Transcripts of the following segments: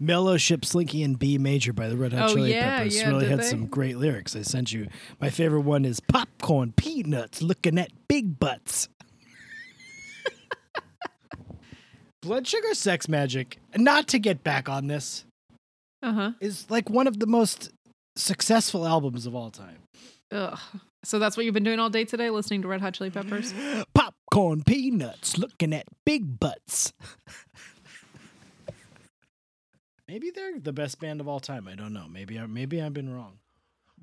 Mellowship Slinky and B Major by the Red Hot Oh, Chili yeah, Peppers yeah, really had they? some great lyrics. I sent you. My favorite one is popcorn peanuts looking at big butts. Blood Sugar Sex Magik, not to get back on this, Uh huh. is like one of the most successful albums of all time. Ugh. So that's what you've been doing all day today, listening to Red Hot Chili Peppers. Popcorn peanuts looking at big butts. maybe they're the best band of all time. I don't know. Maybe I, maybe I've been wrong.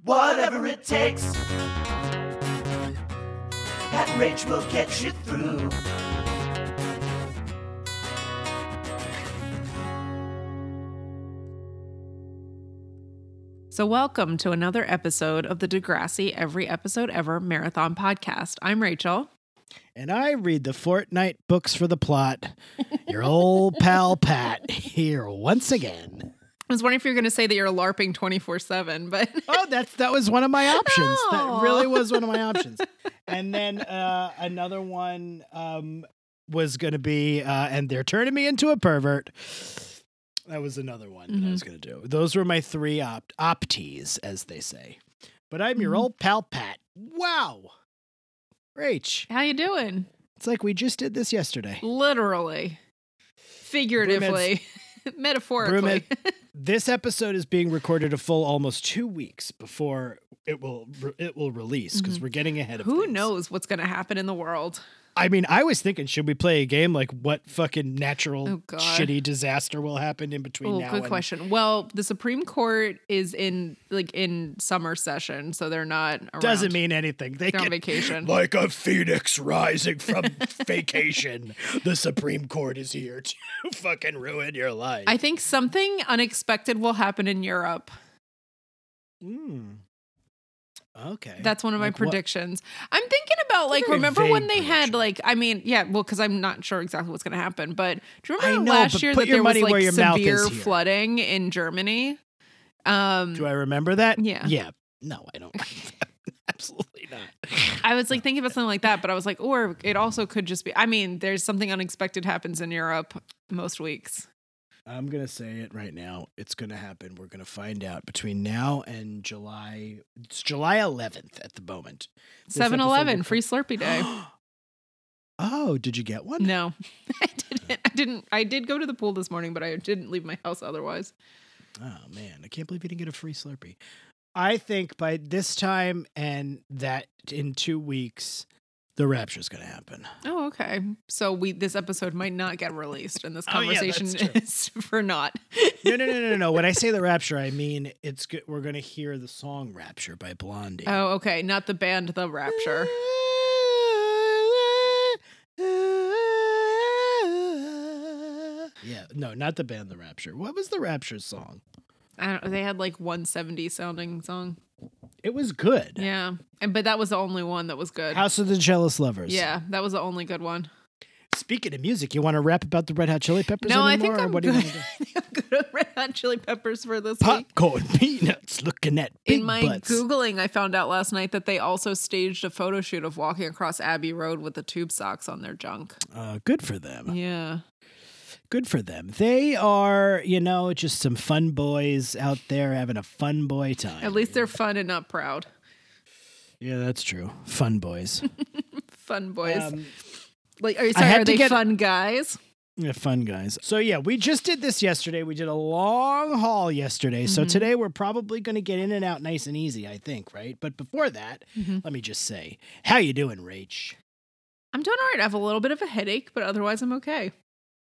Whatever it takes. That rage will get you through. So, welcome to another episode of the Degrassi Every Episode Ever Marathon Podcast. I'm Rachel. And I read the Fortnight books for the plot. Your old pal Pat here once again. I was wondering if you're going to say that you're LARPing 24 7, but Oh, that's that was one of my options. That really was one of my options. And then uh, another one um, was going to be, uh, and they're turning me into a pervert. That was another one that I was going to do. Those were my three opt optees, as they say. But I'm your Mhm. old pal Pat. Wow, Rach, how you doing? it's like we just did this yesterday. Literally, figuratively, metaphorically. This episode is being recorded a full almost two weeks before it will it will release because Mhm. we're getting ahead of. Who things. knows what's going to happen in the world? I mean, I was thinking, should we play a game like what fucking natural Oh, shitty disaster will happen in between Oh, now good and question. Well, the Supreme Court is in like in summer session, so they're not. Around. doesn't mean anything. They They're on vacation. like a phoenix rising from vacation. The Supreme Court is here to fucking ruin your life. I think something unexpected will happen in Europe. Mm. Okay, That's one of my Like what? predictions. I'm thinking about like remember when they had like I mean yeah well because I'm not sure exactly what's going to happen but do you remember know, last year that there was like severe flooding in Germany? Um, Do I remember that? Yeah. Yeah. No, I don't. Absolutely not. I was like thinking about something like that, but I was like, or it also could just be. I mean, there's something unexpected happens in Europe most weeks. I'm gonna say it right now. It's gonna happen. We're gonna find out between now and July. It's July 11th at the moment. This 7 Eleven, free Slurpee Day. oh, did you get one? no, I didn't. I didn't. I did go to the pool this morning, but I didn't leave my house otherwise. Oh man, I can't believe you didn't get a free Slurpee. I think by this time and that in two weeks, the rapture's gonna happen. Oh, okay. So we this episode might not get released, and this Oh, yeah, conversation that's is for not. No, no, no, no, no. When I say the rapture, I mean it's good. We're gonna hear the song "Rapture" by Blondie. Oh, okay. Not the band, The Rapture. Yeah, no, not the band The Rapture. What was the Rapture song? I don't, they had like 170 sounding song. It was good. Yeah, and but that was the only one that was good. House of the Jealous Lovers. Yeah, that was the only good one. Speaking of music, you want to rap about the Red Hot Chili Peppers No, I think or I'm what good. do you want to do? I'm good at Red Hot Chili Peppers for this week. Popcorn peanuts looking at big In my butts. googling, I found out last night that they also staged a photo shoot of walking across Abbey Road with the tube socks on their junk. Uh, good for them. Yeah. Good for them. They are, you know, just some fun boys out there having a fun boy time. At least they're fun and not proud. Yeah, that's true. Fun boys. Fun boys. Um, like, are you sorry? Are to they get- fun guys? Yeah, fun guys. So yeah, we just did this yesterday. We did a long haul yesterday. So Mhm. today we're probably going to get in and out nice and easy, I think, right? But before that, Mhm. let me just say, how you doing, Rach? I'm doing all right. I have a little bit of a headache, but otherwise I'm okay.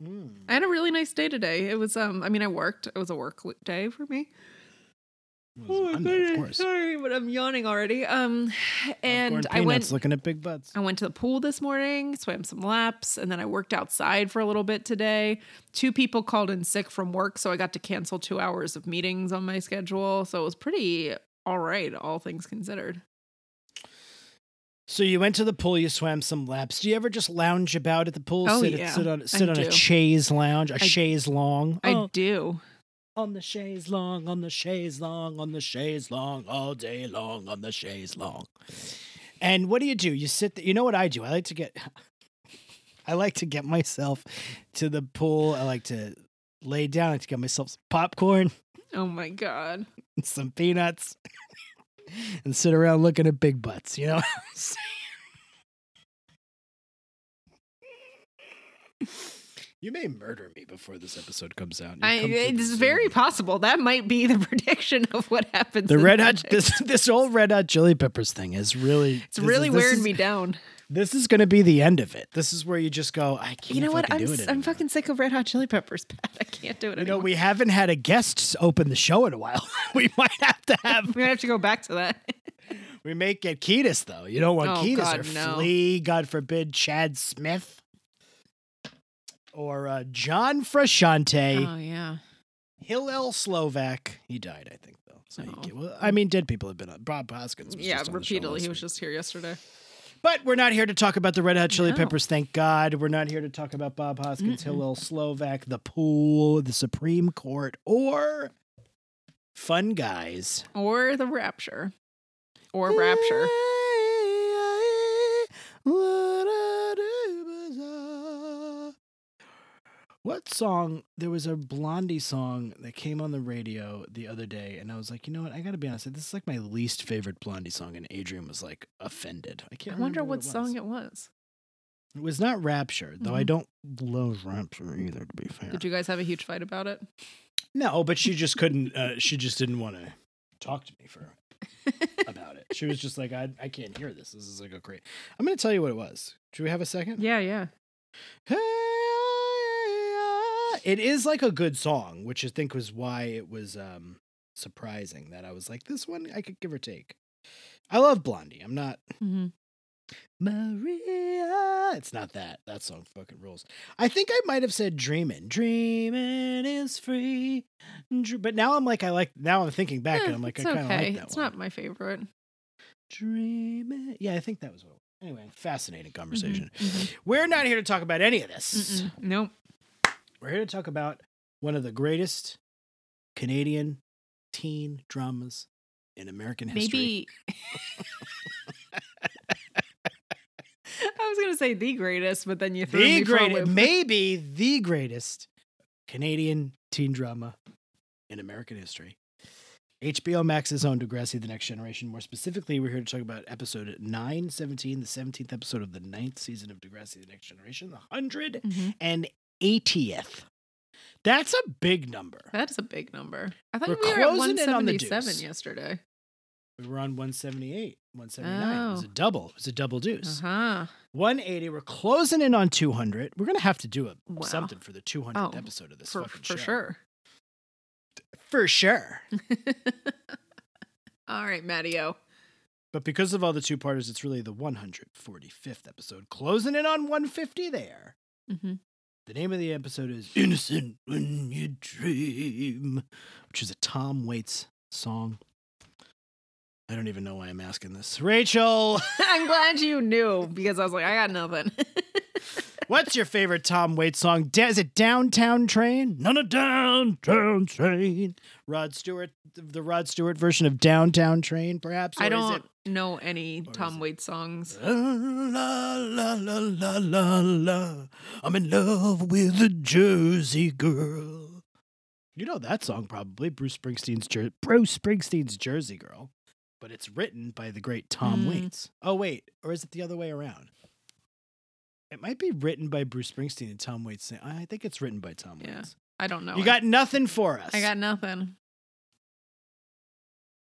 Mm. I had a really nice day today. It was um I mean I worked. It was a work day for me. Oh a Monday, of course. Sorry, but I'm yawning already. Um and I went looking at big butts. I went to the pool this morning, swam some laps, and then I worked outside for a little bit today. Two people called in sick from work, so I got to cancel 2 hours of meetings on my schedule. So it was pretty all right, all things considered. So you went to the pool, you swam some laps. Do you ever just lounge about at the pool? Oh, sit, yeah, sit on I sit on a chaise lounge, a I- chaise long. I Oh, do. on the chaise long, on the chaise long, on the chaise long, all day long, on the chaise long. And what do you do? You sit. There, you know what I do? I like to get. I like to get myself to the pool. I like to lay down I like to get myself some popcorn Oh my god. some peanuts and sit around looking at big butts. You know what I'm saying? You may murder me before this episode comes out. I, come through the it's Zoom. very possible. That might be the prediction of what happens. The red hot this this old red hot chili peppers thing is really It's really this is, wearing this me down. This is going to be the end of it. This is where you just go. I can't. You know what? I'm s- I'm fucking sick of red hot chili peppers, Pat. I can't do it You know, we haven't had a guest open the show in a while. we might have to have. we might have to go back to that. We may get Kiedis though. You don't want Oh, Kiedis God, or no. Flea. God forbid, Chad Smith or uh, John Frusciante, oh yeah. Hillel Slovak. He died, I think, though. So Oh. well, I mean, dead people have been on. Bob Hoskins. Was Yeah, just on the show repeatedly. He was week. just here yesterday. But we're not here to talk about the Red Hot Chili No. Peppers, thank God. We're not here to talk about Bob Hoskins, Hillel Slovak, the pool, the Supreme Court, or fun guys. Or the rapture. Or rapture. What song? There was a Blondie song that came on the radio the other day, and I was like, you know what? I got to be honest. This is like my least favorite Blondie song, and Adrian was like offended. I I can't. I wonder remember what it song it was. It was not Rapture, though. I Mhm. don't love Rapture either. To be fair, Did you guys have a huge fight about it? no, but she just couldn't. Uh, she just didn't want to talk to me for about it. She was just like, I, I can't hear this. This is like a great. I'm going to tell you what it was. Should we have a second? Yeah, yeah. It is like a good song, which I think was why it was um surprising that I was like, this one I could give or take. I love Blondie. I'm not mm-hmm. Maria. It's not that. That song fucking rules. I think I might have said dreamin'. Dreamin' is free. But now I'm like, I like, now I'm thinking back and I'm like, I Eh, kind of okay. like that it's one. not my favorite. Dreamin'. Yeah, I think that was what. Anyway, fascinating conversation. Mhm, We're not here to talk about any of this. Mm-mm. Nope. We're here to talk about one of the greatest Canadian teen dramas in American history. Maybe. I was going to say the greatest, but then you threw the greatest, maybe the greatest Canadian teen drama in American history. HBO Max is Degrassi: The Next Generation. More specifically, we're here to talk about episode 917, the 17th episode of the ninth season of Degrassi: The Next Generation, the mm-hmm. and 80th. That's a big number. That's a big number. I thought we're we were at 177 on yesterday. We were on 178, 179. Oh. It was oh. a double. It was a double deuce. Uh-huh. 180. We're closing in on 200. We're going to have to do a, wow. something for the 200th oh, episode of this for, fucking for show. Sure. For sure. all right, Mattio. But because of all the two-parters, it's really the 145th episode. Closing in on 150 there. Mm-hmm. The name of the episode is Innocent When You Dream, which is a Tom Waits song. I don't even know why I'm asking this. Rachel, I'm glad you knew because I was like, I got nothing. what's your favorite Tom Waits song? Da- is it Downtown Train? Not a Downtown Train. Rod Stewart, the Rod Stewart version of Downtown Train, perhaps? I don't know any Tom it- Waits songs. La la la la la la. I'm in love with a Jersey girl. You know that song probably Bruce Springsteen's Jer- Bruce Springsteen's Jersey Girl, but it's written by the great Tom Mm. Waits. Oh wait, or is it the other way around? It might be written by Bruce Springsteen and Tom Waits. I think it's written by Tom Yeah. Waits. I don't know. You it. got nothing for us. I got nothing.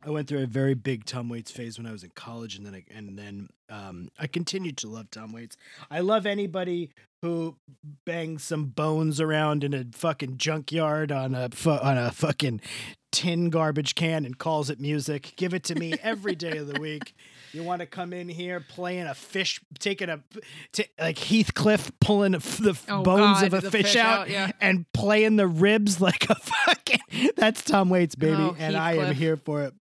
I went through a very big Tom Waits phase when I was in college, and then I, and then um, I continued to love Tom Waits. I love anybody who bangs some bones around in a fucking junkyard on a fu- on a fucking tin garbage can and calls it music. Give it to me every day of the week. You want to come in here playing a fish, taking a t- like Heathcliff pulling the Oh, bones God, of a fish, fish out, out, yeah. and playing the ribs like a fucking. That's Tom Waits, baby, Oh, and I am here for it.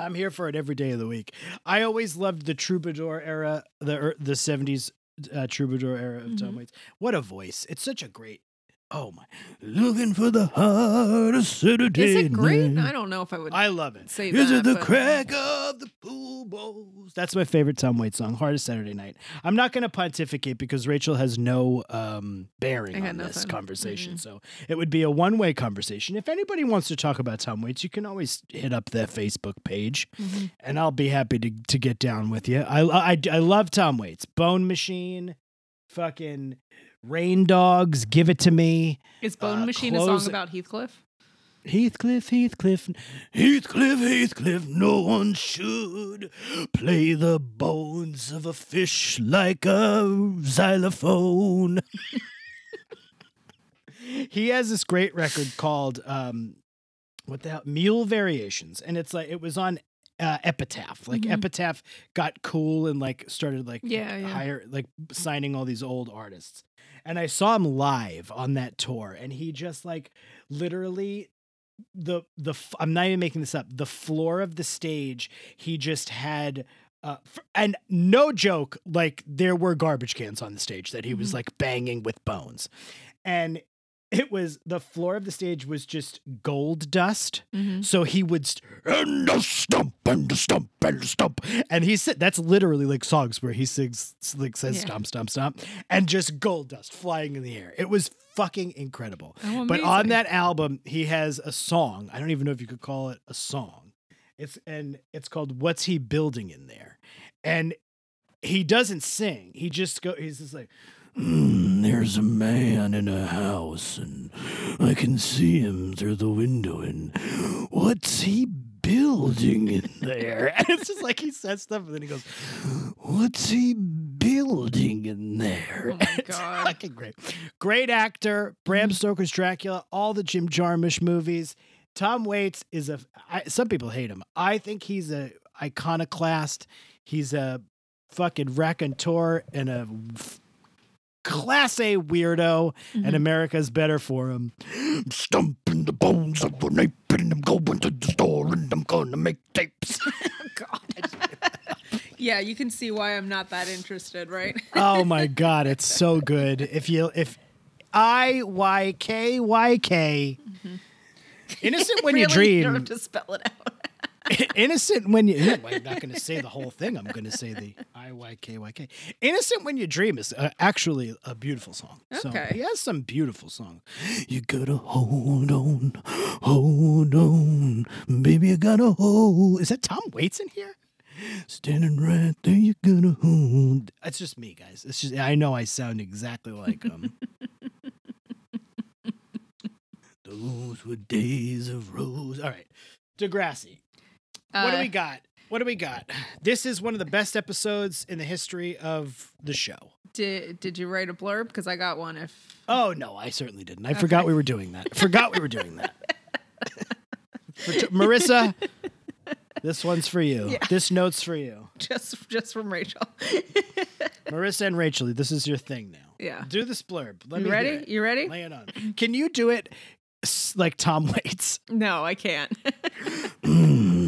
I'm here for it every day of the week. I always loved the troubadour era, the er, the 70s uh, troubadour era of Tom Mhm. Waits. What a voice! It's such a great Oh my! Looking for the heart of Saturday Is it great? night. I don't know if I would. I love it. say Is that, it the but- crack of the pool balls? That's my favorite Tom Waits song, Heart of Saturday Night. I'm not going to pontificate because Rachel has no um, bearing on this nothing. conversation. So it would be a one way conversation. If anybody wants to talk about Tom Waits, you can always hit up the Facebook page Mm-hmm. and I'll be happy to, to get down with you. I, I, I love Tom Waits. Bone Machine, fucking Rain Dogs, Give It to Me. Is Bone uh, Machine a song about Heathcliff? Heathcliff, Heathcliff, Heathcliff, Heathcliff, no one should play the bones of a fish like a xylophone. he has this great record called um, what the hell? Mule Variations, and it's like it was on uh, Epitaph. Like Mhm. Epitaph got cool and like started like Yeah, yeah. hire like signing all these old artists. And I saw him live on that tour, and he just like literally the the I'm not even making this up. The floor of the stage, he just had. Uh, f- and no joke, like there were garbage cans on the stage that he was Mhm. like banging with bones, and it was the floor of the stage was just gold dust. Mm-hmm. So he would st- and a stump and a stump and a stump, and he said that's literally like songs where he sings like says Yeah. stomp stomp stomp, and just gold dust flying in the air. It was fucking incredible. Oh, But on that album, he has a song. I don't even know if you could call it a song. It's and it's called "What's He Building in There," and he doesn't sing. He just go. He's just like. "Mm, there's a man in a house, and I can see him through the window. And what's he building in there? And it's just like he says stuff, and then he goes, "What's he building in there?" Oh my God. fucking great. Great actor. Bram Stoker's Dracula. All the Jim Jarmusch movies. Tom Waits is a. I, some people hate him. I think he's a iconoclast. He's a fucking raconteur and a f- class A weirdo, Mm-hmm. and America's better for him. I'm Stumping the bones of an ape, and I'm going to the store, and I'm gonna make tapes. God. yeah, you can see why I'm not that interested, right? oh my god, it's so good. If you if I Y K Y K. Innocent when you Mm-hmm. Really, You don't have to spell it out. Innocent when you. I'm not going to say the whole thing. I'm going to say the I Y K Y K. Innocent when you dream is uh, actually a beautiful song. So Okay. he has some beautiful songs. You gotta hold on, hold on, baby. You gotta hold. Is that Tom Waits in here? Standing right there, you gotta hold. It's just me, guys. It's just I know I sound exactly like him. Those were days of rose. All right, Degrassi. What do Uh, we got? What do we got? This is one of the best episodes in the history of the show. Did Did you write a blurb? Because I got one. If Oh no, I certainly didn't. I forgot we were doing that. Forgot we were doing that. Marissa, this one's for you. Yeah. This note's for you. just just from Rachel. Marissa and Rachel, this is your thing now. Yeah. Do this blurb. Let You me ready? You ready? Lay it on. Can you do it like Tom Waits? No, I can't.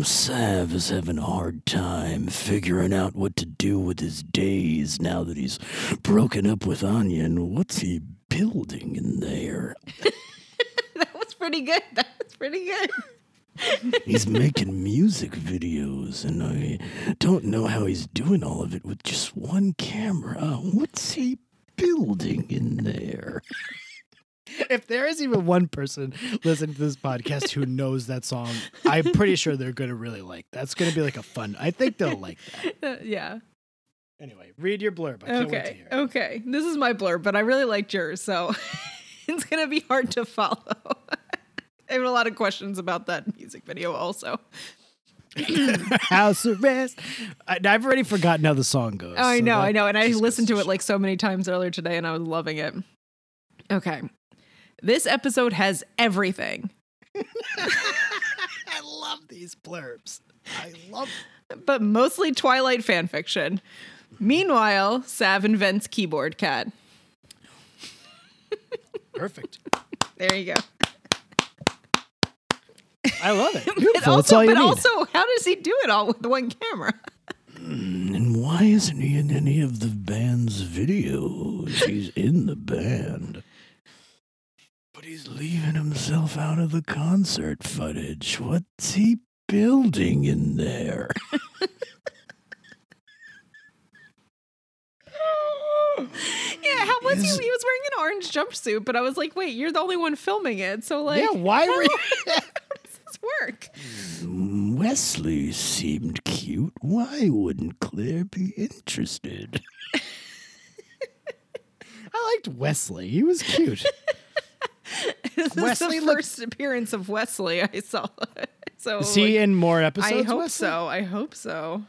Mm, Sav is having a hard time figuring out what to do with his days now that he's broken up with Anya. And what's he building in there? that was pretty good. That was pretty good. He's making music videos, and I don't know how he's doing all of it with just one camera. What's he building in there? If there is even one person listening to this podcast who knows that song, I'm pretty sure they're going to really like. That's going to be like a fun. I think they'll like that. Uh, yeah. Anyway, read your blurb. I can't wait to Okay. hear. it. Okay. This is my blurb, but I really liked yours, so it's gonna be hard to follow. I have a lot of questions about that music video, also. House arrest. I, I've already forgotten how the song goes. Oh, I know, I know. And I listened to it like so many times earlier today and I was loving it. Okay. This episode has everything, I love these blurbs. I love. but mostly Twilight fan fiction. Meanwhile, Sav invents keyboard cat. Perfect. There you go. I love it. But Beautiful. That's also, all but need. also, how does he do it all with one camera? Mm, and why isn't he in any of the band's videos? He's in the band. He's leaving himself out of the concert footage. What's he building in there? yeah, how was he? Is- He was wearing an orange jumpsuit, but I was like, wait, you're the only one filming it. So, like, yeah, why were you? how does this work? Mm, Wesley seemed cute. Why wouldn't Claire be interested? I liked Wesley. He was cute. this Wesley is the looked- first appearance of Wesley I saw. so, see like, in more episodes? I hope Wesley? so. I hope so.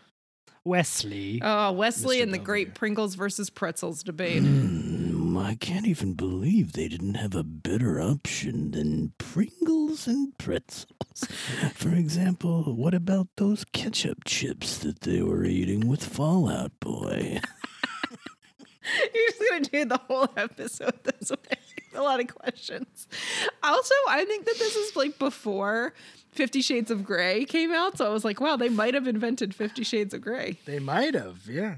Wesley. Oh, Wesley Mr. and the great Pringles versus pretzels debate. Mm, I can't even believe they didn't have a better option than Pringles and pretzels. For example, what about those ketchup chips that they were eating with Fall Out Boy? You're just gonna do the whole episode this way. A lot of questions. Also, I think that this is like before Fifty Shades of Grey came out, so I was like, wow, they might have invented Fifty Shades of Grey. They might have, yeah.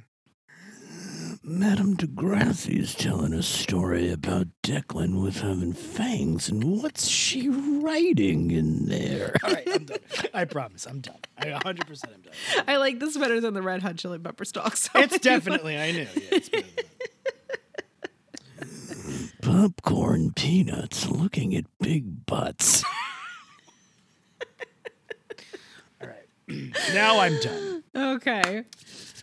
Madame Degrassi is telling a story about Declan with having fangs, and what's she writing in there? All right, I'm done. I promise, I'm done. I 100% am done. I like this better than the Red Hot Chili Pepper stock. So It's definitely, I knew. Yeah, it's better than that. Popcorn peanuts looking at big butts. All right. Now I'm done. okay.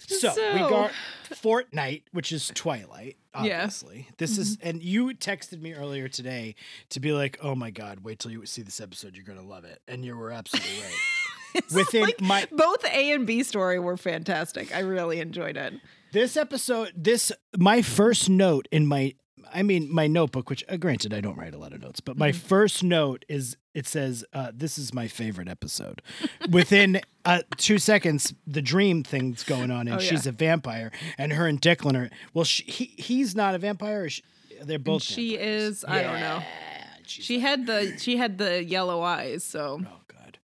So, we got Fortnight, which is Twilight, Yeah. obviously. This is, mm-hmm. and you texted me earlier today to be like, oh my God, wait till you see this episode. You're going to love it. And you were absolutely right. Within like my- both A and B story were fantastic. I really enjoyed it. This episode, this, my first note in my, I mean, my notebook, which uh, granted, I don't write a lot of notes, but my Mm-hmm. first note is it says, uh, this is my favorite episode. Within uh, two seconds, the dream thing's going on, and Oh, yeah. she's a vampire, and her and Declan are, well, she, he, he's not a vampire. Or she, they're both. And she vampires. is, I don't know. She's She had the she had the yellow eyes, so Oh god.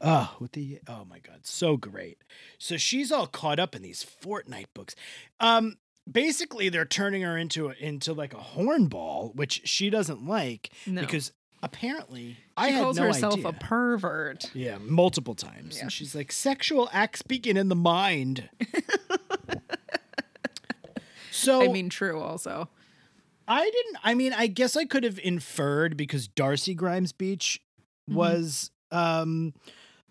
Oh, with the oh my god, so great. So she's all caught up in these Fortnight books. Um basically they're turning her into a, into like a hornball, which she doesn't like no. because apparently she I calls no herself idea. a pervert. yeah, multiple times. Yeah. And she's like sexual acts begin in the mind. so I mean, true. Also, I didn't. I mean, I guess I could have inferred because Darcy Grimes Beach Mhm. was um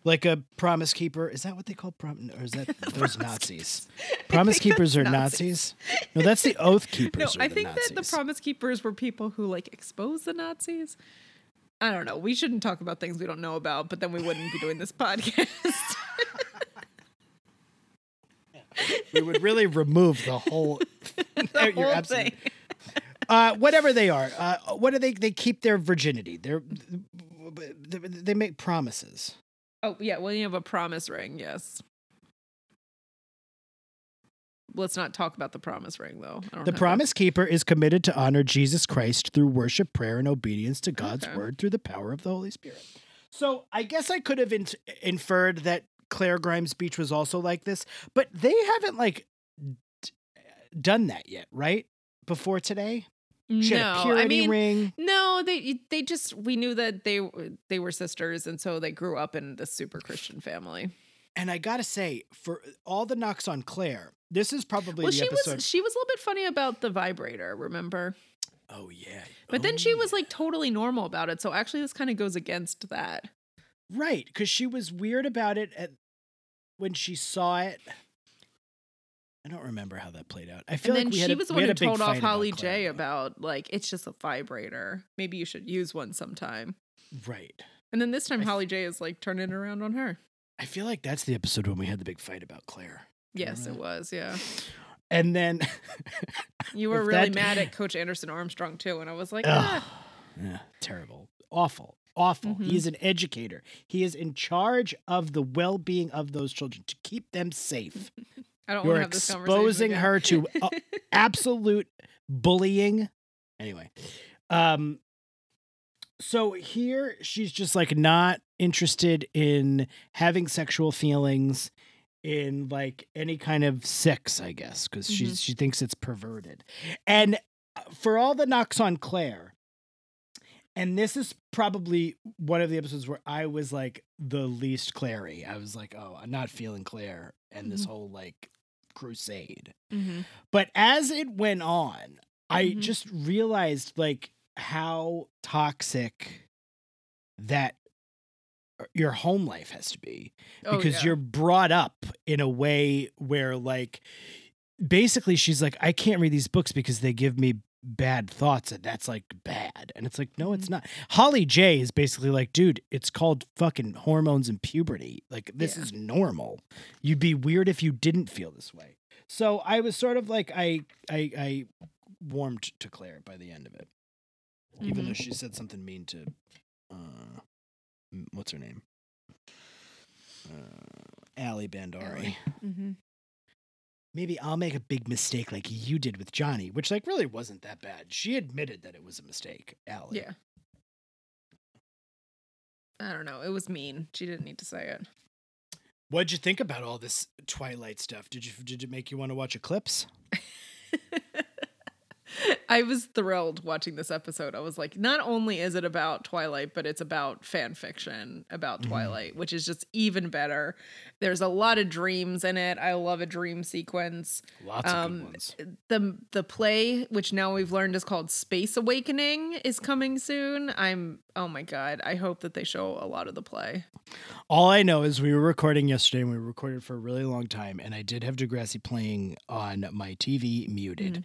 like a promise keeper. Is that what they call prom? Or is that those Nazis? Promise keepers are Nazis. No, that's the Oath Keepers. no, I think that the Promise Keepers were people who like exposed the Nazis. I don't know. We shouldn't talk about things we don't know about, but then we wouldn't be doing this podcast. we would really remove the whole. the whole absolutely- thing. uh, whatever they are. Uh, what do they? They keep their virginity. They're they make promises. Oh yeah, well you have a promise ring, yes. Let's not talk about the promise ring though. I don't The promise keeper is committed to honor Jesus Christ through worship, prayer, and obedience to God's Okay. word through the power of the Holy Spirit. So I guess I could have in- inferred that Claire Grimes Beach was also like this, but they haven't like d- done that yet, right? Before today, that. She no, had a purity I mean, ring. No, they they just we knew that they they were sisters, and so they grew up in this super Christian family. And I gotta say, for all the knocks on Claire, this is probably well, the she episode. was she was a little bit funny about the vibrator, remember? oh yeah, But then Oh, she was like totally normal about it. So actually, this kind of goes against that. right because she was weird about it at when she saw it. I don't remember how that played out. I feel And then like we she a, was the one who told off about Holly J about like it's just a vibrator. Maybe you should use one sometime. right. And then this time, Holly J is like turning it around on her. I feel like that's the episode when we had the big fight about Claire. Yes, it was. Yeah, And then you were really that- mad at Coach Anderson Armstrong too, and I was like, ah. Yeah, terrible. Awful. Awful. Mhm. He is an educator. He is in charge of the well being of those children to keep them safe. I don't want You're to have this conversation. exposing her to uh, absolute bullying. Anyway, um, so here she's just like not interested in having sexual feelings in like any kind of sex, I guess, because she's she thinks it's perverted. And uh, for all the knocks on Claire, And this is probably one of the episodes where I was like the least Clary. I was like, oh, I'm not feeling Claire and this Mhm. whole like crusade. Mm-hmm. But as it went on, I Mhm. just realized like how toxic that uh, your home life has to be Oh, because you're brought up in a way where like basically she's like I can't read these books because they give me bad thoughts and that's like bad and it's like no it's not. Holly J is basically like dude it's called fucking hormones and puberty. Like this Yeah. is normal. You'd be weird if you didn't feel this way. So I was sort of like I I I warmed to Claire by the end of it even Mhm. though she said something mean to uh what's her name? Uh Alli Bhandari Mm-hmm. Maybe I'll make a big mistake like you did with Johnny, which like really wasn't that bad. She admitted that it was a mistake, Allie. Yeah. I don't know. It was mean. She didn't need to say it. What'd you think about all this Twilight stuff? Did you did it make you want to watch Eclipse? I was thrilled watching this episode. I was like, not only is it about Twilight, but it's about fan fiction about Mhm. Twilight, which is just even better. There's a lot of dreams in it. I love a dream sequence. Lots of Um, good ones. The the play, which now we've learned is called Space Awakening, is coming soon. I'm oh my god. I hope that they show a lot of the play. All I know is we were recording yesterday and we recorded for a really long time, and I did have Degrassi playing on my TV muted. Mhm.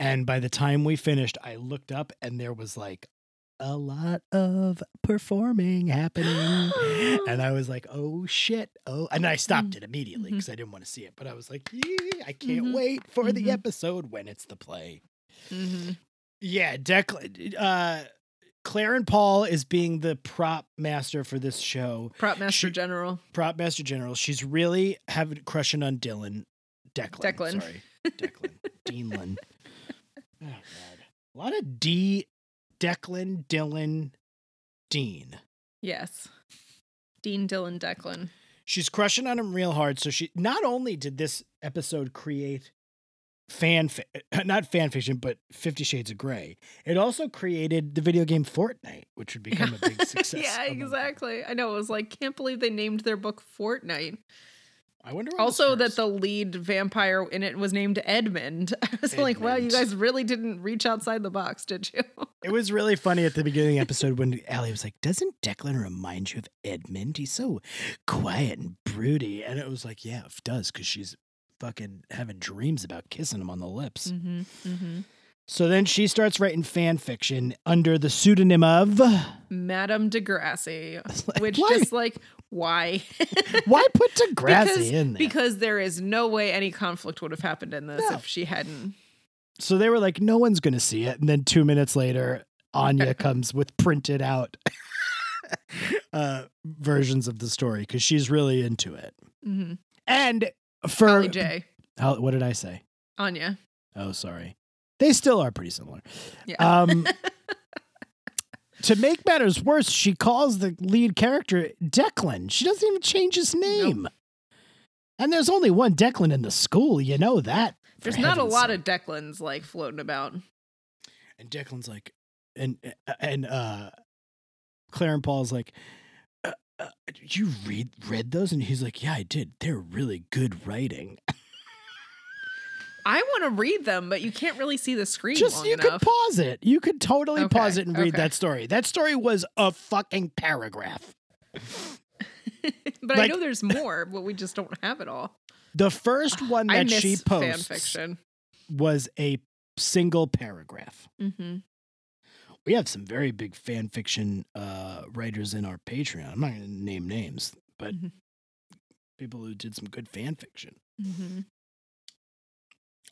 And by the time we finished, I looked up and there was like a lot of performing happening. and I was like, oh shit. Oh, and I stopped it immediately because I didn't want to see it. But I was like, I can't Mhm. wait for the Mhm. episode when it's the play. hmm Yeah, Declan. Uh, Claire and Paul is being the prop master for this show. Prop Master She- General. Prop master general. She's really having crushing on Dylan. Declan. Declan. Sorry. Declan. Deanlin. Oh, God. A lot of D. Declan, Dylan, Dean. Yes. Dean Dylan Declan. She's crushing on him real hard. So she not only did this episode create fan fi- not fan fiction, but Fifty Shades of Grey. It also created the video game Fortnite, which would become a big success. yeah, exactly. I know. It was like, can't believe they named their book Fortnight. I wonder. Also, that the lead vampire in it was named Edmund. I was like, wow, you guys really didn't reach outside the box, did you? It was really funny at the beginning of the episode when Allie was like, Doesn't Declan remind you of Edmund? He's so quiet and broody. And it was like, Yeah, it does, because she's fucking having dreams about kissing him on the lips. Mm-hmm. Mm-hmm. So then she starts writing fan fiction under the pseudonym of. Madame Degrassi, Like, which why? just like, why? Why put Degrassi because, in there? Because there is no way any conflict would have happened in this No. if she hadn't. so they were like, No one's going to see it. And then two minutes later, Anya comes with printed out uh, versions of the story because she's really into it. Mm-hmm. And for. Holly J. How, what did I say? Anya. Oh, sorry. They still are pretty similar. Yeah. Um, to make matters worse, she calls the lead character Declan. She doesn't even change his name. And there's only one Declan in the school. You know that. There's not a lot sake. of Declans like floating about. And Declan's like, and and uh, Claire and Paul's like, uh, uh, you read read those? And he's like, yeah, I did. They're really good writing. I want to read them, but you can't really see the screen Just you enough. could pause it. You could totally Okay, pause it and read okay. that story. That story was a fucking paragraph. but I know there's more, but we just don't have it all. The first one that she fan posts fiction. was a single paragraph. Mm-hmm. We have some very big fan fiction uh, writers in our Patreon. I'm not going to name names, but Mhm. people who did some good fan fiction. Mm-hmm.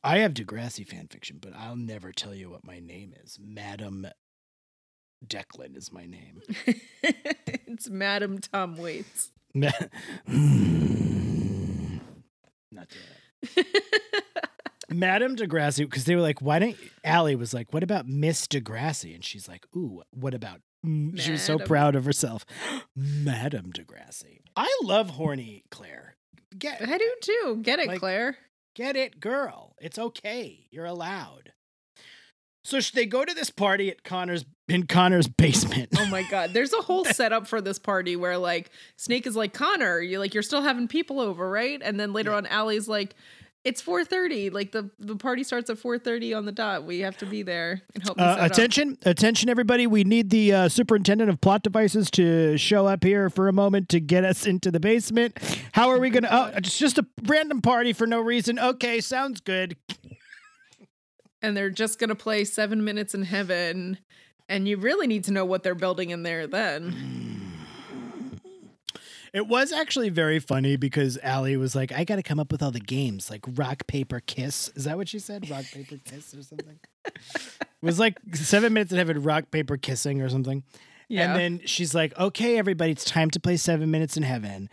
I have Degrassi fan fiction, but I'll never tell you what my name is. Madam Declan is my name. it's Madam Tom Waits. Ma-. Not that. Madam Degrassi, because they were like, why don't Allie was like, what about Miss Degrassi? And she's like, ooh, what about? She was so proud of herself. Madam Degrassi. I love horny Claire. Get, I do too. Get it, Like- Claire. Get it, girl. It's okay. You're allowed. So they go to this party at Connor's in Connor's basement. Oh my god, there's a whole setup for this party where like Snake is like Connor, you like you're still having people over, right? And then later Yeah. on, Allie's like, it's 4:30. Like the the party starts at 4:30 on the dot. We have to be there and help. Uh, set up." attention, attention, everybody! We need the uh, superintendent of plot devices to show up here for a moment to get us into the basement. How are we gonna? Oh, it's just a random party for no reason. Okay, sounds good. and they're just gonna play Seven Minutes in Heaven, and you really need to know what they're building in there. Then It was actually very funny because Allie was like, "I got to come up with all the games, like rock paper kiss." Is that what she said? Rock paper kiss or something? it was like seven minutes in heaven, rock paper kissing or something. yeah, And then she's like, "Okay, everybody, it's time to play Seven Minutes in Heaven,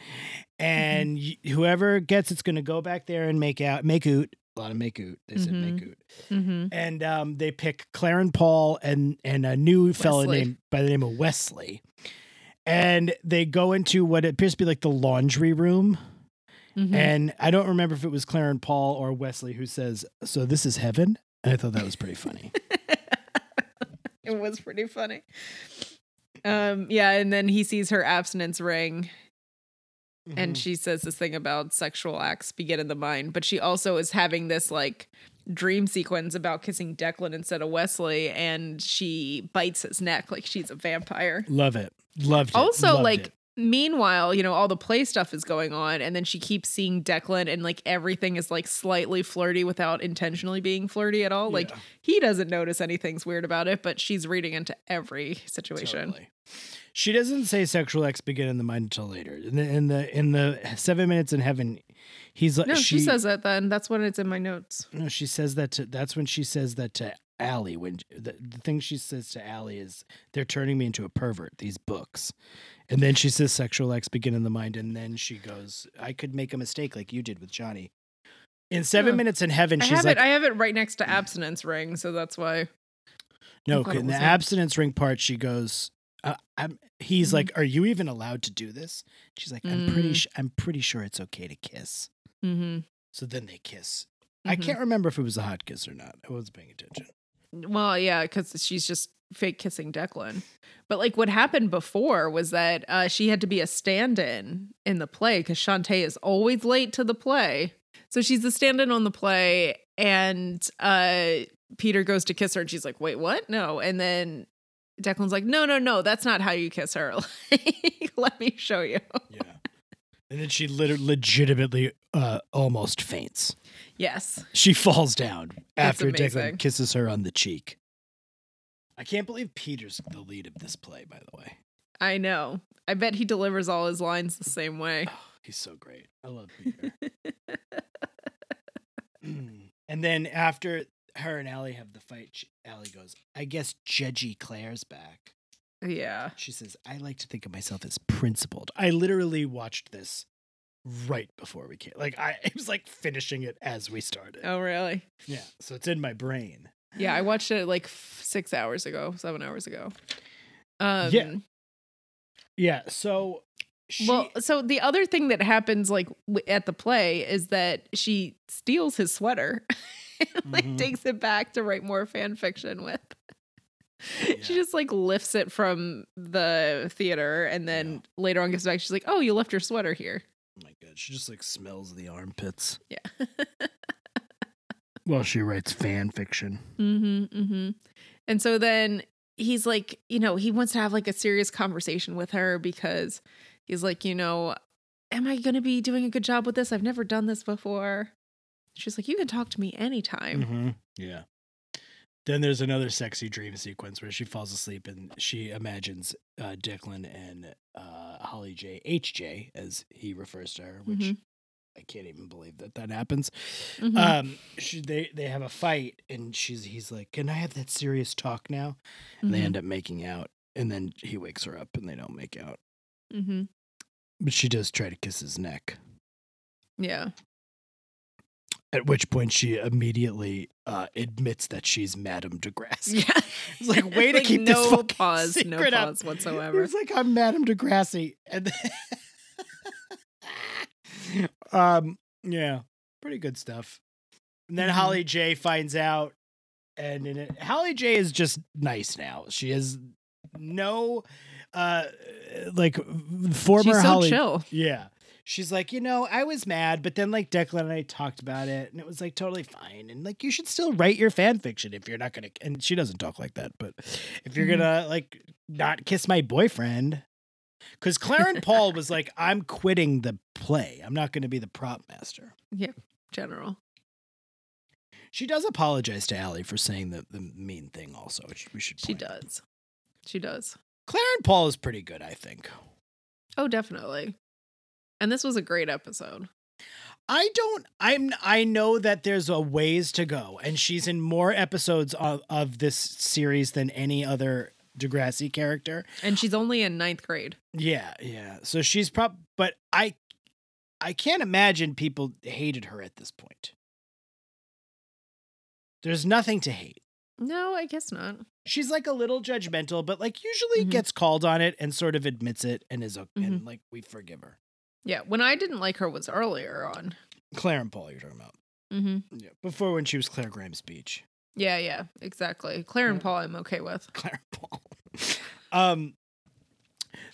and y- whoever gets it's going to go back there and make out, make out, a lot of make out. They said make out, mm-hmm. and um, they pick Claire and Paul and and a new fella named by the name of Wesley, and they go into what appears to be like the laundry room, Mm-hmm. and I don't remember if it was Claire and Paul or Wesley who says, "So this is heaven." And I thought that was pretty funny. it was pretty funny. Um, yeah, and then he sees her abstinence ring, and Mhm. she says this thing about sexual acts begin in the mind, but she also is having this like dream sequence about kissing Declan instead of Wesley, and she bites his neck like she's a vampire. love it, loved it. Also, loved like it. meanwhile, you know, all the play stuff is going on, and then she keeps seeing Declan, and like everything is like slightly flirty without intentionally being flirty at all. Like he doesn't notice anything's weird about it, but she's reading into every situation. Totally. She doesn't say sexual acts begin in the mind until later. In the in the in the seven minutes in heaven, he's like No, she, says that then. That's when it's in my notes. no. She says that to. That's when she says that to Allie. When the, the thing she says to Allie is, "They're turning me into a pervert." These books, and then she says sexual acts begin in the mind, and then she goes, "I could make a mistake like you did with Johnny." In seven Huh. minutes in heaven, I she's have like, it. I have it right next to abstinence ring, so that's why. No, in the abstinence ring part, she goes. Uh, I'm, he's Mhm. like, "Are you even allowed to do this?" She's like, "I'm pretty. Mm. Sh- I'm pretty sure it's okay to kiss." Mm-hmm. So then they kiss. I can't remember if it was a hot kiss or not. I wasn't paying attention. Well, yeah, because she's just fake kissing Declan. But like what happened before was that uh, she had to be a stand-in in the play because Shantae is always late to the play. So she's the stand-in on the play, and uh, Peter goes to kiss her, and she's like, "Wait, what? No!" And then Declan's like, "No, no, no, that's not how you kiss her. Like, Let me show you." Yeah. and then she lit- legitimately uh, almost faints. Yes. She falls down after amazing. Declan kisses her on the cheek. I can't believe Peter's the lead of this play. By the way, I know. I bet he delivers all his lines the same way. oh, he's so great. I love Peter. and then after her and Allie have the fight, she, Allie goes, "I guess Judgy Claire's back." yeah. She says, "I like to think of myself as principled." I literally watched this right before we came. Like I, it was like finishing it as we started. Oh, really? Yeah, so it's in my brain. Yeah, I watched it like f- six hours ago, seven hours ago. Um, Yeah. Yeah, so she, Well, so the other thing that happens like w- at the play is that she steals his sweater, and, like Mhm. takes it back to write more fan fiction with. She just like lifts it from the theater, and then later on gives it back. She's like, "Oh, you left your sweater here." oh my god, she just like smells the armpits Yeah. while she writes fan fiction. Mm-hmm. Mm-hmm. And so then he's like, you know, he wants to have like a serious conversation with her because he's like, you know, am I going to be doing a good job with this? I've never done this before. She's like, you can talk to me anytime. Mhm. Yeah. Then there's another sexy dream sequence where she falls asleep and she imagines uh, Declan and uh, Holly J, HJ, as he refers to her, which Mhm. I can't even believe that that happens. Mhm. Um, she, they they have a fight, and she's he's like, "Can I have that serious talk now?" And they Mhm. end up making out, and then he wakes her up, and they don't make out, Mm-hmm. but she does try to kiss his neck. Yeah. At which point, she immediately uh, admits that she's Madame Degrassi. Yeah. It's like way to Like, keep no this pause, no up. pause whatsoever. It's like I'm Madame Degrassi, and then um, yeah, pretty good stuff. And then Mhm. Holly J finds out, and in it, Holly J is just nice now. She has no uh like former She's so Holly chill. yeah. She's like, you know, I was mad, but then like Declan and I talked about it and it was like totally fine. And like you should still write your fan fiction if you're not gonna and she doesn't talk like that, but if you're Mhm. gonna like not kiss my boyfriend. Cause Clarence Paul was like, I'm quitting the play. I'm not gonna be the prop master. Yeah, general. She does apologize to Allie for saying the, the mean thing also, which we should She point out. does. She does. Clarence Paul is pretty good, I think. Oh, definitely. And this was a great episode. I don't I'm I know that there's a ways to go and she's in more episodes of, of this series than any other Degrassi character. And she's only in ninth grade. Yeah, yeah. So she's prob but I I can't imagine people hated her at this point. There's nothing to hate. No, I guess not. She's like a little judgmental, but like usually Mhm. gets called on it and sort of admits it and is okay, Mm-hmm. and like we forgive her. Yeah, when I didn't like her was earlier on. Claire and Paul you're talking about. Mm-hmm. Yeah. Before when she was Claire Graham's Beach. Yeah, yeah, exactly. Claire and Paul, I'm okay with. Claire and Paul. um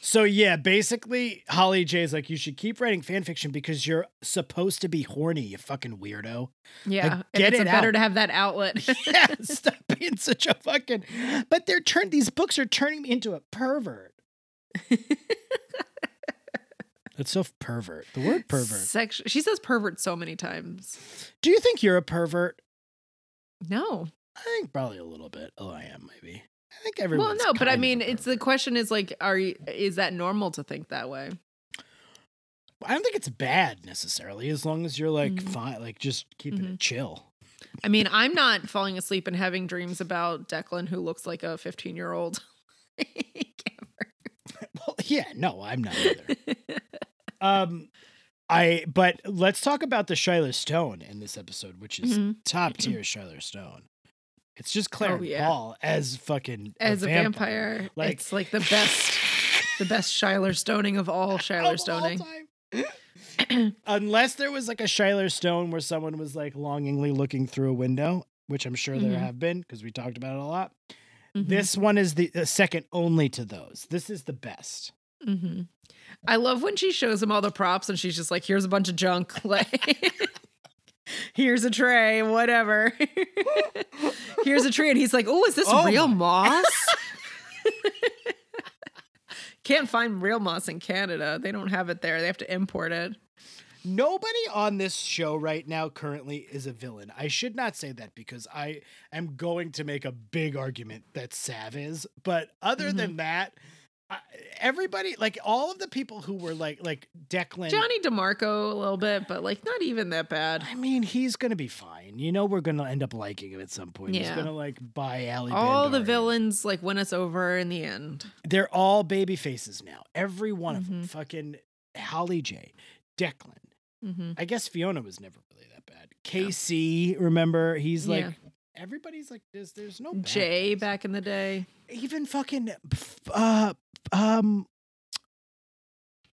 so yeah, basically Holly J is like you should keep writing fan fiction because you're supposed to be horny, you fucking weirdo. Yeah, and get it's it better out. to have that outlet. yeah, stop being such a fucking But they're turn these books are turning me into a pervert. That's so pervert. The word pervert. Sex- she says pervert so many times. Do you think you're a pervert? No. I think probably a little bit. Oh, I am maybe. I think everyone. well, no, but I mean, it's the question is like, are you, is that normal to think that way? I don't think it's bad necessarily, as long as you're like Mhm. fine, like just keeping Mhm. it chill. I mean, I'm not falling asleep and having dreams about Declan, who looks like a 15 year old. Well, yeah, no, I'm not either. um, I but let's talk about the Shiler Stone in this episode, which is Mhm. top tier Shiler Stone. It's just Claire Oh, yeah. Paul as fucking As a vampire, Like- it's like the best, the best Shiler Stoning of all Shiler Of Stoning. Unless there was like a Shiler Stone where someone was like longingly looking through a window, which I'm sure there Mhm. have been because we talked about it a lot. Mhm. This one is the uh, second only to those. This is the best. hmm I love when she shows him all the props and she's just like, here's a bunch of junk. Like, here's a tray, whatever. here's a tree. And he's like, oh, is this Oh real moss? Can't find real moss in Canada. They don't have it there. They have to import it. Nobody on this show right now currently is a villain. I should not say that because I am going to make a big argument that Sav is. But other Mhm. than that, everybody, like all of the people who were like, like Declan. Johnny DiMarco a little bit, but like not even that bad. I mean, he's gonna be fine. You know, we're gonna end up liking him at some point. He's gonna like buy Alli. All the villains like win us over in the end. They're all baby faces now. Every one of them. Mhm. Fucking Holly J, Declan. hmm I guess Fiona was never really that bad. KC, remember? He's like Yeah. everybody's like there's there's no Jay guys. back in the day. Even fucking uh um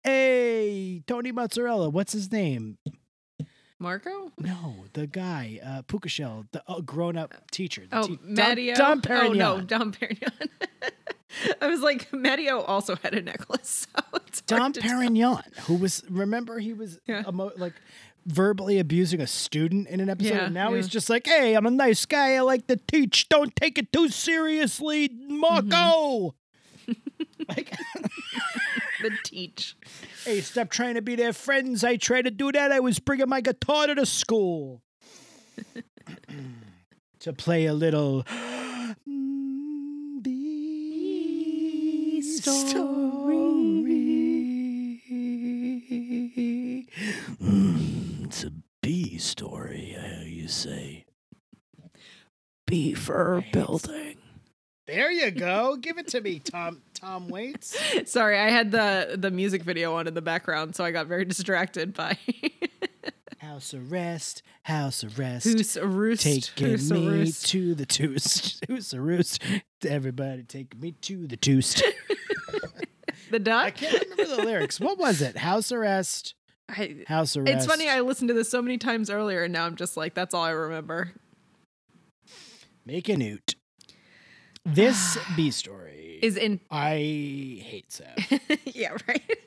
Hey, Tony Mozzarella, what's his name? Marco? No, the guy, uh Puka Shell, the uh, grown-up teacher. the Oh, te- Dom- Matteo. Dom, Oh no, Perignon. Dom Perignon. I was like, Matteo also had a necklace. So Dom to tell. Perignon, who was remember he was Yeah. emo- like verbally abusing a student in an episode. Yeah, and now yeah. he's just like, "Hey, I'm a nice guy. I like to teach. Don't take it too seriously, Marco." Like, The teach. hey, stop trying to be their friends. I tried to do that. I was bringing my guitar to the school to play a little. Bee story. Mm, it's a bee story, uh, you say. Bee fur Right. building. There you go. Give it to me, Tom. Tom Waits. Sorry, I had the the music video on in the background, so I got very distracted by House arrest. House arrest. who's a roost. taking who's me roost. to the toost? Who's a roost? Everybody take me to the toost. The duck. I can't remember the lyrics. What was it? House arrest. I, House arrest. it's funny. I listened to this so many times earlier, and now I'm just like, that's all I remember. Make a newt. This B story Is in I hate Sav. yeah, right.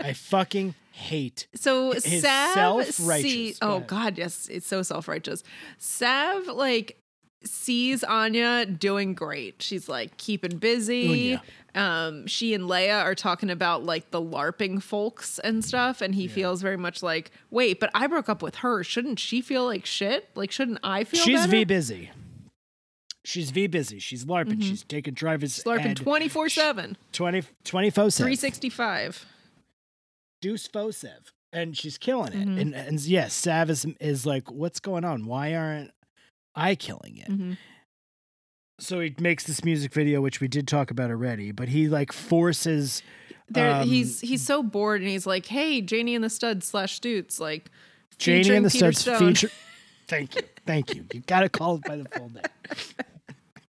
I fucking hate. So His Sav see. Go oh god, yes, it's so self-righteous. Sav like sees Anya doing great. She's like keeping busy. Um, she and Leia are talking about like the LARPing folks and stuff, and he feels very much like, wait, but I broke up with her. Shouldn't she feel like shit? Like, shouldn't I feel She's better? V busy. She's V busy. She's LARPing. She's taking drivers. She's LARPing 24 7, 20, 24 7. 365. Deuce Fosev. And she's killing it. Mhm. And, and yes, Sav is, is like, what's going on? Why aren't I killing it? Mhm. So he makes this music video, which we did talk about already, but he like forces. There, um, he's he's so bored, and he's like, "Hey, Janie and the Studs slash Dudes, like Janie and the Peter Studs feature. Thank you. Thank you. You got to call it by the full name.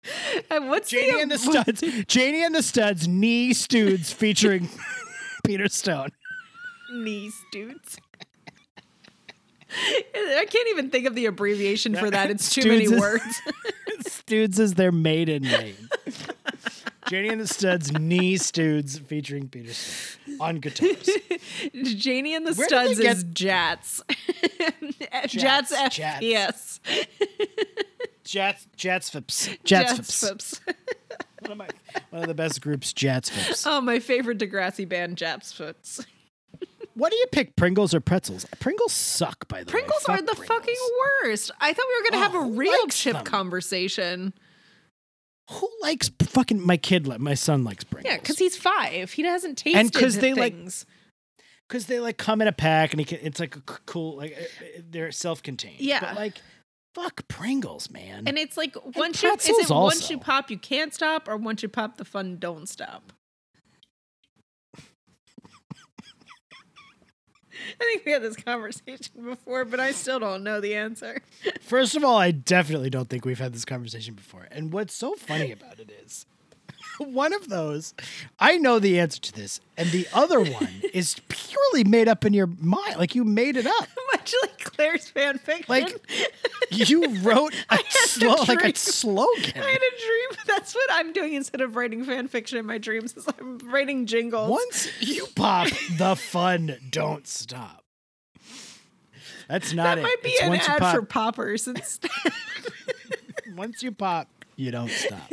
And what's Janie the, and the Studs. Janie and the Studs, knee studs featuring Peter Stone. knee studs. I can't even think of the abbreviation for that. It's too many is- words. Studs is their maiden name. Janie and the Studs, knee studs featuring Peter Stone on guitars. Janie and the Where Studs is Jats. Jats Jats. Jats, Jats Fips. Jats Fips. Fips. One of, my, one of the best groups, Jats Fips. Oh, my favorite Degrassi band, Jats Fips. What do you pick, Pringles or pretzels? Pringles suck, by the way. Pringles way. are Fuck the Pringles. fucking worst. I thought we were gonna Oh, have a real chip them? conversation. Who likes fucking my kid? My son likes Pringles. Yeah, because he's five. He doesn't tasted And 'cause they, like, things. because they like come in a pack and he can, it's like a cool like uh, uh, they're self-contained. Yeah. but like fuck Pringles, man. and it's like once you is it once you pop you can't stop, or once you pop the fun don't stop. I think we had this conversation before, but I still don't know the answer. First of all, I definitely don't think we've had this conversation before. And what's so funny about it is one of those, I know the answer to this, and the other one is purely made up in your mind. Like you made it up. Much like Claire's fan fiction. Like you wrote a, a like a slogan. I had a dream. That's what I'm doing instead of writing fan fiction in my dreams. Is I'm writing jingles. Once you pop, the fun don't stop. That's not that it. might be It's an ad pop, for poppers instead. once you pop, you don't stop.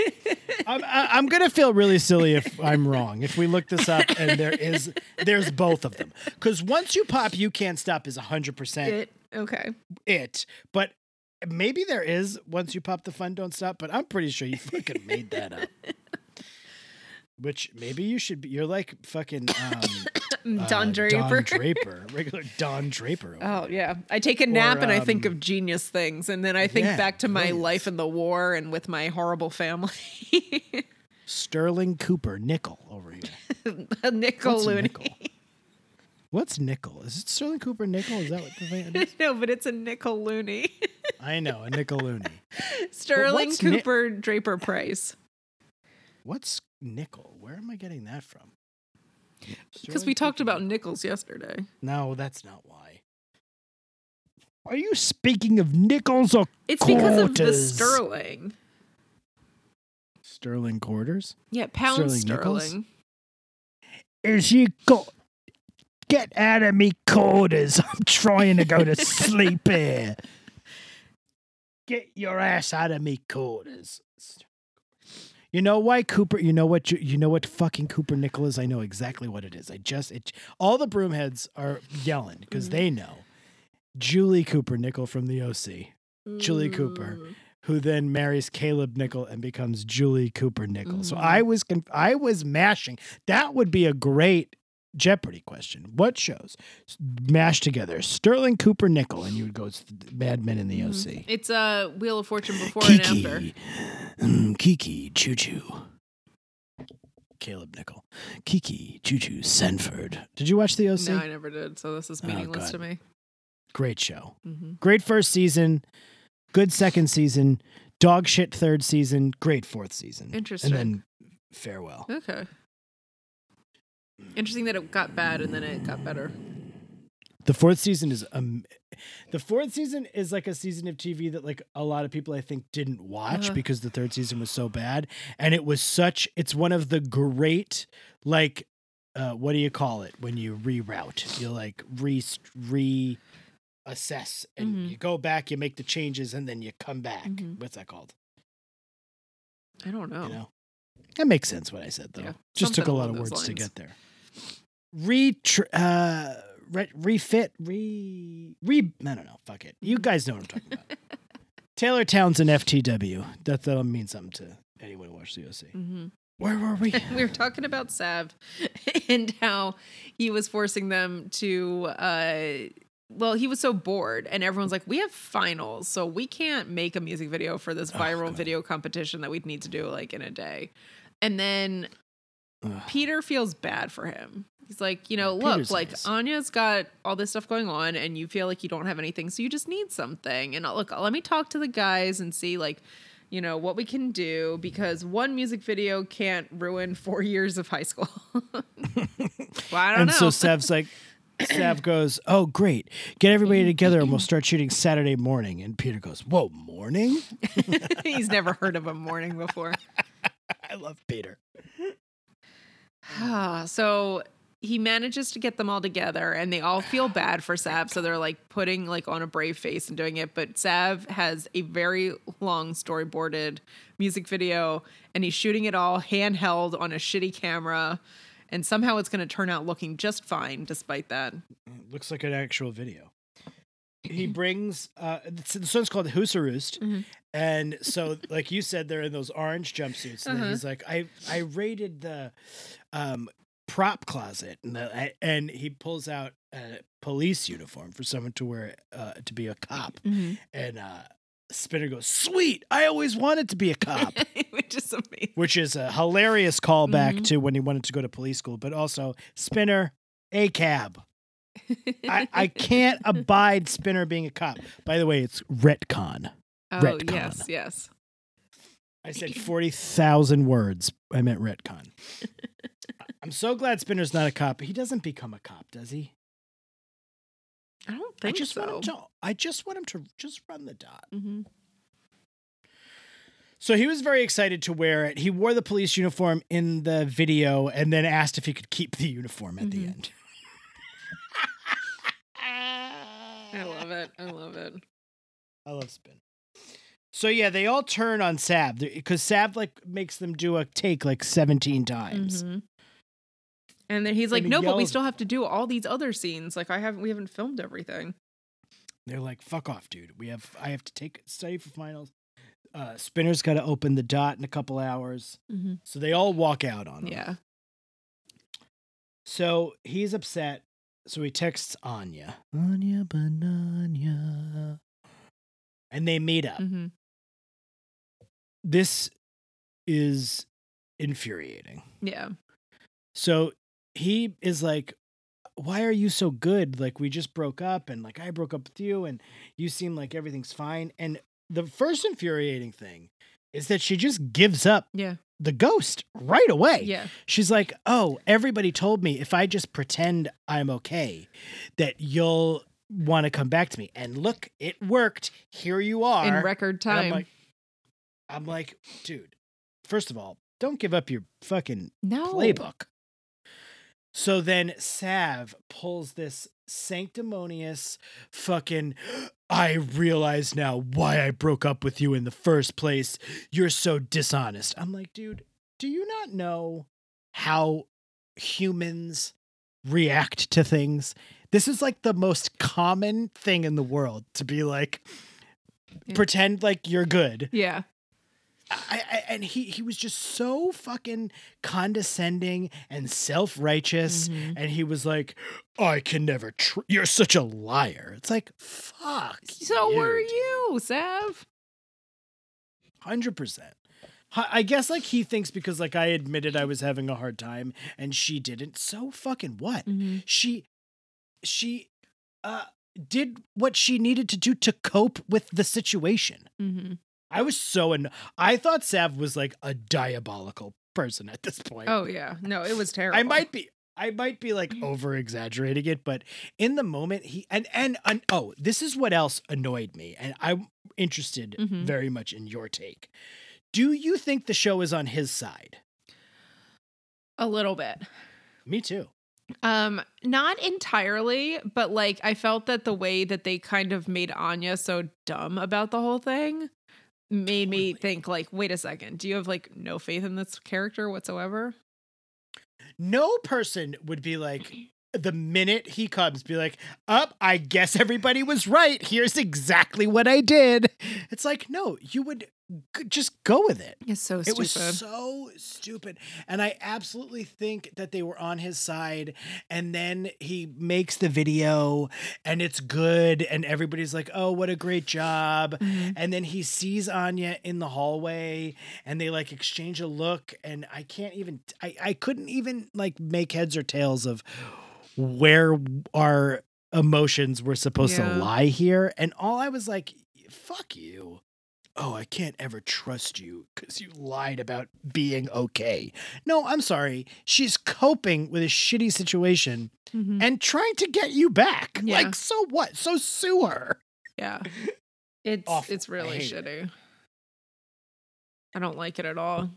I'm, I- I'm gonna feel really silly if I'm wrong. If we look this up and there is, there's both of them. Because once you pop, you can't stop is hundred percent it, okay. it. But maybe there is once you pop, the fun don't stop. But I'm pretty sure you fucking made that up. Which maybe you should be. You're like fucking um, uh, Don Draper. Don Draper, regular Don Draper. Oh yeah, I take a nap and I think um, of genius things, and then I think yeah, back to my life in the war and with my horrible family. Sterling Cooper, nickel over here. a nickel What's loony. nickel? What's nickel? Is it Sterling Cooper nickel? Is that what the thing is? no, but it's a nickel loony. I know, a nickel loony. Sterling what's ni- Cooper Draper Price. What's nickel? Where am I getting that from? Because we talked about nickels yesterday. No, that's not why. Are you speaking of nickels or It's because of the sterling. sterling quarters? Yeah, pound Sterling sterling. Is you got get out of me quarters? I'm trying to go to sleep here. Get your ass out of me quarters. You know why Cooper? You know what? You, you know what fucking Cooper nickel is? I know exactly what it is. I just it. All the broomheads are yelling because they know Julie Cooper Nichol from the OC, Julie Cooper. Mm. who then marries Caleb Nichol and becomes Julie Cooper Nichol. So Mhm. I was conf- I was mashing. That would be a great Jeopardy question. What shows mashed together Sterling Cooper Nickel and you would go Mad Men in the OC. It's a Wheel of Fortune before and after. Kiki, mm, Kiki, Choo Choo. Caleb Nichol, Kiki, Choo Choo, Senford. Did you watch the OC? No, I never did. So this is Oh, meaningless to me. Great show. hmm Great first season, good second season, dog shit third season, great fourth season. Interesting. And then farewell. Okay. Interesting that it got bad and then it got better. The fourth season is um, the fourth season is like a season of TV that like a lot of people I think didn't watch Uh-huh. because the third season was so bad, and it was such. It's one of the great like, uh, what do you call it when you reroute? You like re re assess and Mhm. you go back, you make the changes, and then you come back. Mhm. What's that called? I don't know. You know, that makes sense what I said though. Yeah, Just took a lot of words those to get there. Re uh re- refit re re I don't know. Fuck it. You Mm-hmm. guys know what I'm talking about. Taylor Townsend FTW. That that'll mean something to anyone who watched the OC. hmm Where were we? we were talking about Sav and how he was forcing them to uh well, he was so bored and everyone's like, We have finals, so we can't make a music video for this Oh, viral God. video competition that we'd need to do like in a day. And then Ugh. Peter feels bad for him. He's like, you know, look, Peter's like nice. Anya's got all this stuff going on and you feel like you don't have anything, so you just need something. And uh, look, let me talk to the guys and see like, you know, what we can do because one music video can't ruin 4 years of high school. well, I don't and know. so Sav's like Sav goes, Oh great. Get everybody together and we'll start shooting Saturday morning. And Peter goes, Whoa, morning? He's never heard of a morning before. I love Peter. So he manages to get them all together and they all feel bad for Sav. So they're like putting like on a brave face and doing it. But Sav has a very long storyboarded music video and he's shooting it all handheld on a shitty camera. And somehow it's going to turn out looking just fine despite that. looks like an actual video. He brings uh this this one's called Husaroost. Mhm. And so like you said, they're in those orange jumpsuits. And Uh-huh. he's like, I I raided the um prop closet and the, I, and he pulls out a police uniform for someone to wear uh to be a cop. And uh Spinner goes, Sweet, I always wanted to be a cop. Which is amazing. which is a hilarious callback Mhm. to when he wanted to go to police school, but also Spinner, a cab. I, I can't abide Spinner being a cop. By the way, it's retcon. oh, retcon. yes, yes. I said 40,000 words. I meant retcon. I'm so glad Spinner's not a cop. He doesn't become a cop, does he? I don't I think just so. want him to I just want him to just run the dot. Mhm. So he was very excited to wear it. He wore the police uniform in the video and then asked if he could keep the uniform at the Mhm. end. I love it. I love it. I love spin. So yeah, they all turn on Sav because Sav like makes them do a take like 17 times. Mhm. And then he's like, And "No, but we still have to do all these other scenes. Like I haven't, we haven't filmed everything." They're like, "Fuck off, dude. We have I have to take study for finals." Uh, Spinner's got to open the dot in a couple hours, so they all walk out on him. Yeah. So he's upset. So he texts Anya. Anya Bananya. And they meet up. hmm This is infuriating. Yeah. So he is like, Why are you so good? Like, we just broke up, and like, I broke up with you, and you seem like everything's fine. And the first infuriating thing is that she just gives up Yeah. The ghost right away. Yeah. She's like, "Oh, everybody told me if I just pretend I'm okay, that you'll want to come back to me." And look, it worked. Here you are. In record And time. I'm like, I'm like, dude. First of all, don't give up your fucking no. playbook. So then Sav pulls this sanctimonious fucking I realize now why I broke up with you in the first place. You're so dishonest. I'm like, dude, do you not know how humans react to things? This is like the most common thing in the world to be like Yeah. pretend like you're good Yeah. I, I and he he was just so fucking condescending and self-righteous Mhm. and he was like I can never tr- you're such a liar. It's like fuck. So were you, Sav? 100%. I guess like he thinks because like I admitted I was having a hard time and she didn't. So fucking what? Mm-hmm. She she uh did what she needed to do to cope with the situation. Mm-hmm. I was so an I thought Sav was like a diabolical person at this point. Oh yeah. No, it was terrible. I might be I might be like over exaggerating it, but in the moment he and and, and oh, this is what else annoyed me, and I'm interested Mhm. very much in your take. Do you think the show is on his side? A little bit. Me too. Um, not entirely, but like I felt that the way that they kind of made Anya so dumb about the whole thing made me think like, wait a second, do you have like no faith in this character whatsoever? No person would be like the minute he comes, be like, "Up, I guess everybody was right. Here's exactly what I did." It's like, no, you would just go with it. It's so stupid. It was so stupid. And I absolutely think that they were on his side. And then he makes the video and it's good. And everybody's like, oh, what a great job. Mhm. And then he sees Anya in the hallway and they like exchange a look. And I can't even, I, I couldn't even like make heads or tails of where our emotions were supposed Yeah. to lie here. And all I was like, fuck you. Oh, I can't ever trust you because you lied about being okay. No, I'm sorry. She's coping with a shitty situation Mhm. and trying to get you back. Yeah. Like, so what? So sue her. Yeah. It's Awful. it's I really it. shitty. I don't like it at all.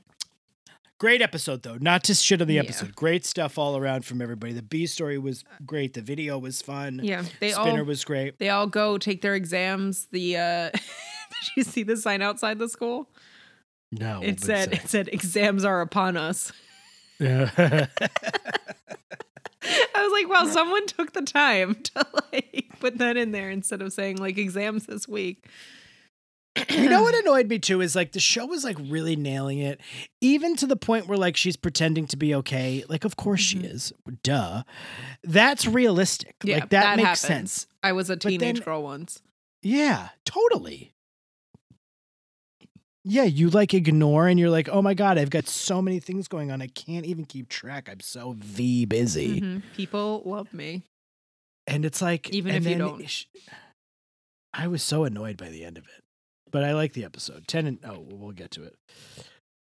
Great episode, though. Not to shit on the Yeah. episode. Great stuff all around from everybody. The B story was great. The video was fun. Yeah. They Spinner all was great. they all go take their exams. The uh did you see the sign outside the school? No. It said it said exams are upon us. uh, I was like, wow, someone took the time to like put that in there instead of saying like exams this week. you know what annoyed me too is like the show was like really nailing it, even to the point where like she's pretending to be okay. Like, of course she Mhm. is. Duh. That's realistic. Yeah, like that, makes happens. sense. I was a then- teenage girl once. Yeah, totally. Yeah, you like ignore and you're like, oh my God, I've got so many things going on. I can't even keep track. I'm so V busy. Mhm. People love me. And it's like, Even if you don't. sh- I was so annoyed by the end of it, but I like the episode. 10 and, oh, we'll get to it.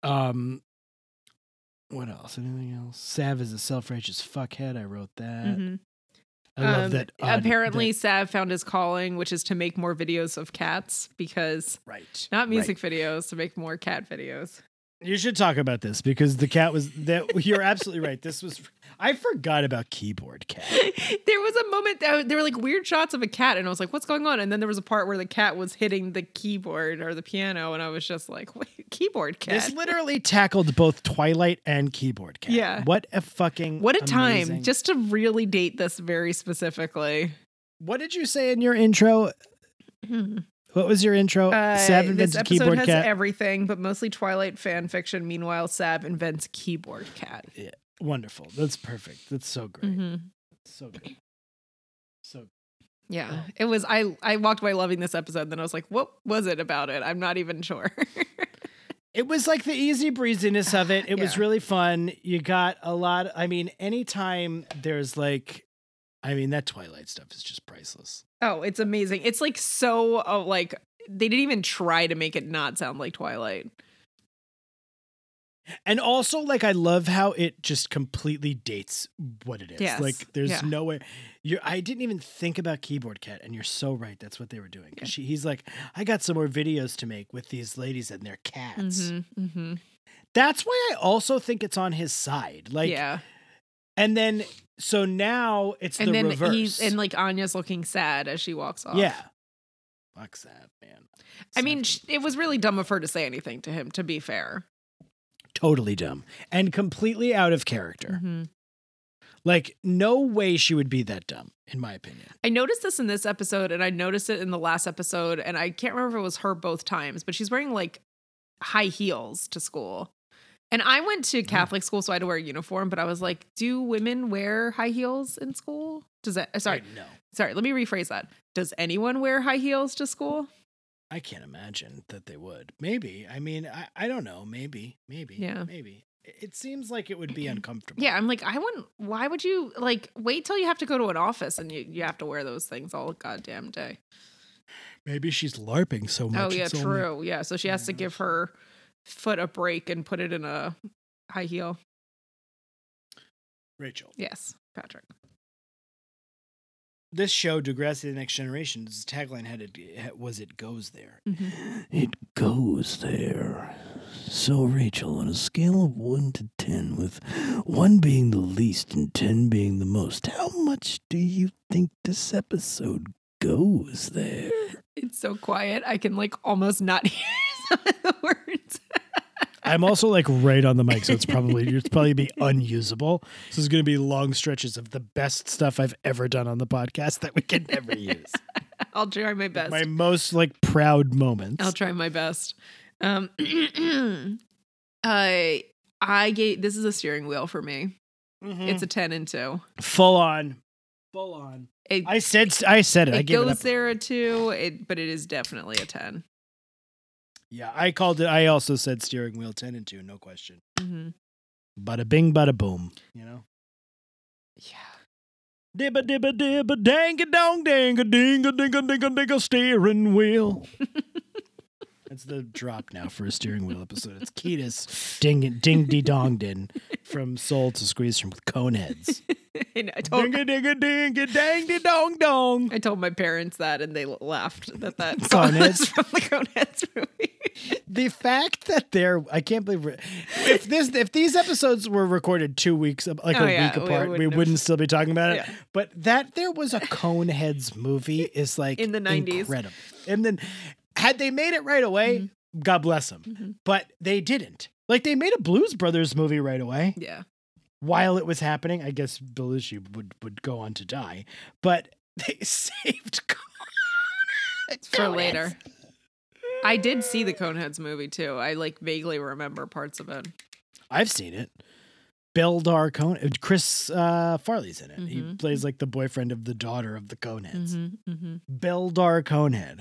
Um, what else? Anything else? Sav is a self righteous fuckhead. I wrote that. Mhm. I love Um, that. uh, apparently, that- Sav found his calling, which is to make more videos of cats because right. not right. music videos, to make more cat videos. You should talk about this because the cat was that you're absolutely right. This was I forgot about keyboard cat. there was a moment that there were like weird shots of a cat, and I was like, "What's going on?" And then there was a part where the cat was hitting the keyboard or the piano, and I was just like, "Wait, keyboard cat." This literally tackled both Twilight and keyboard cat. Yeah. What a fucking what a time! Just to really date this very specifically. what did you say in your intro? What was your intro? Uh, Sav this invented episode keyboard has cat. everything, but mostly Twilight fan fiction. Meanwhile, Sav invents keyboard cat. Wonderful. That's perfect. That's so great. Mhm. So good. So Yeah, it was. I I walked away loving this episode. Then I was like, "What was it about it?" I'm not even sure. It was like the easy breeziness of it. It was really fun. You got a lot. I mean, anytime there's like, I mean, that Twilight stuff is just priceless. oh, it's amazing. It's like so uh, like they didn't even try to make it not sound like Twilight. And also, like, I love how it just completely dates what it is. Yes. Like, there's Yeah. no way. You're. I didn't even think about Keyboard Cat, and you're so right. That's what they were doing. 'Cause She, he's like, I got some more videos to make with these ladies and their cats. Mm-hmm, mm-hmm. That's why I also think it's on his side. Like, yeah, and then so now it's and the then reverse. he's and like Anya's looking sad as she walks off. yeah. Fuck that man. I mean, Sad. it was really dumb of her to say anything to him. To be fair, totally dumb and completely out of character. Mhm. Like, no way she would be that dumb, in my opinion. I noticed this in this episode, and I noticed it in the last episode, and I can't remember if it was her both times, but she's wearing like high heels to school. And I went to Catholic school, so I had to wear a uniform, but I was like, do women wear high heels in school? Does that, sorry, no. sorry, let me rephrase that. Does anyone wear high heels to school? I can't imagine that they would. Maybe. I mean, I, I don't know. Maybe. Maybe. Yeah. Maybe. It- seems like it would be uncomfortable. Yeah, I'm like, I wouldn't, why would you like wait till you have to go to an office and you, you have to wear those things all goddamn day? Maybe she's LARPing so oh, much. Oh yeah, it's only- true. Yeah, so she has to give her foot a break and put it in a high heel. Rachel. Yes, Patrick. This show, Degrassi: The Next Generation's tagline had it was "It goes there." Mhm. It goes there. So, Rachel, on a scale of 1 to 10, with 1 being the least and 10 being the most, how much do you think this episode goes there? It's so quiet. I can like almost not hear some of the words. I'm also like right on the mic, so it's probably it's probably be unusable. So there's going to be long stretches of the best stuff I've ever done on the podcast that we can never use. I'll try my best. My most like proud moments. I'll try my best. Um, I I gave this is a steering wheel for me. Mhm. It's a ten and two. full on, full on. It, I said I said it. I it it goes up. there a two, it, but it is definitely a ten. Yeah, I called it. I also said steering wheel ten and two, no question. Mm-hmm. Bada bing, bada boom. You know. Yeah. Dibba dibba dibba dang a dong dang a ding a ding a ding a ding a steering wheel. That's the drop now for a steering wheel episode. It's Kiedis ding ding dee dong din from Soul to Squeeze from Coneheads. And I told Ding a ding a ding a dang dee dong dong. I told my parents that, and they laughed that that Coneheads? song was from the Coneheads movie. The fact that they're I can't believe we're- if this if these episodes were recorded two weeks like Oh, a yeah, week apart, we wouldn't wouldn't, still be talking about it. Yeah. But that there was a Coneheads movie is like In the 90s. incredible. And then had they made it right away, Mm-hmm. God bless them. Mhm. But they didn't. Like they made a Blues Brothers movie right away Yeah. while it was happening. I guess Belushi would would go on to die, but they saved Coneheads For later. I did see the Coneheads movie too. I like vaguely remember parts of it. I've seen it. Beldar Cone, Chris uh, Farley's in it. He Mhm. plays like the boyfriend of the daughter of the Coneheads. Mm-hmm, mm-hmm. Beldar Conehead.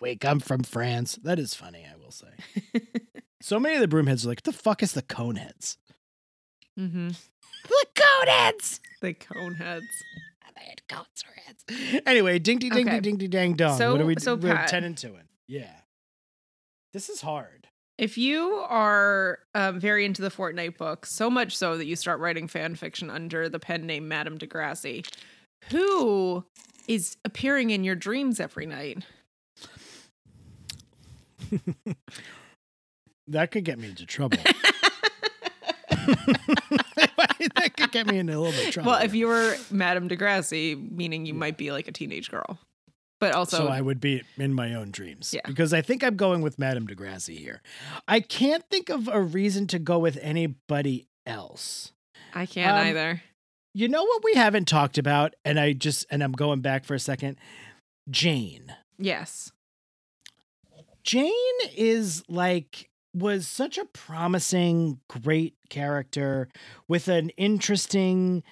Wait, I'm from France. That is funny, I will say. so many of the broomheads are like, the fuck is the Coneheads? mm-hmm. The Coneheads! The Coneheads. They had cones or heads. Anyway, ding ding ding Okay. ding ding dong. So- what are we? so we're Pat- ten and two in. Yeah. This is hard. If you are um, very into the Fortnight book, so much so that you start writing fan fiction under the pen name Madame Degrassi, who is appearing in your dreams every night? That could get me into trouble. that could get me into a little bit of trouble. Well, if you were Madame Degrassi, meaning you might be like a teenage girl, but also so I would be in my own dreams. Yeah. Because I think I'm going with Madame Degrassi here. I can't think of a reason to go with anybody else. I can't Um, either. You know what we haven't talked about, and I just and I'm going back for a second. Jane. Yes. Jane is like was such a promising, great character with an interesting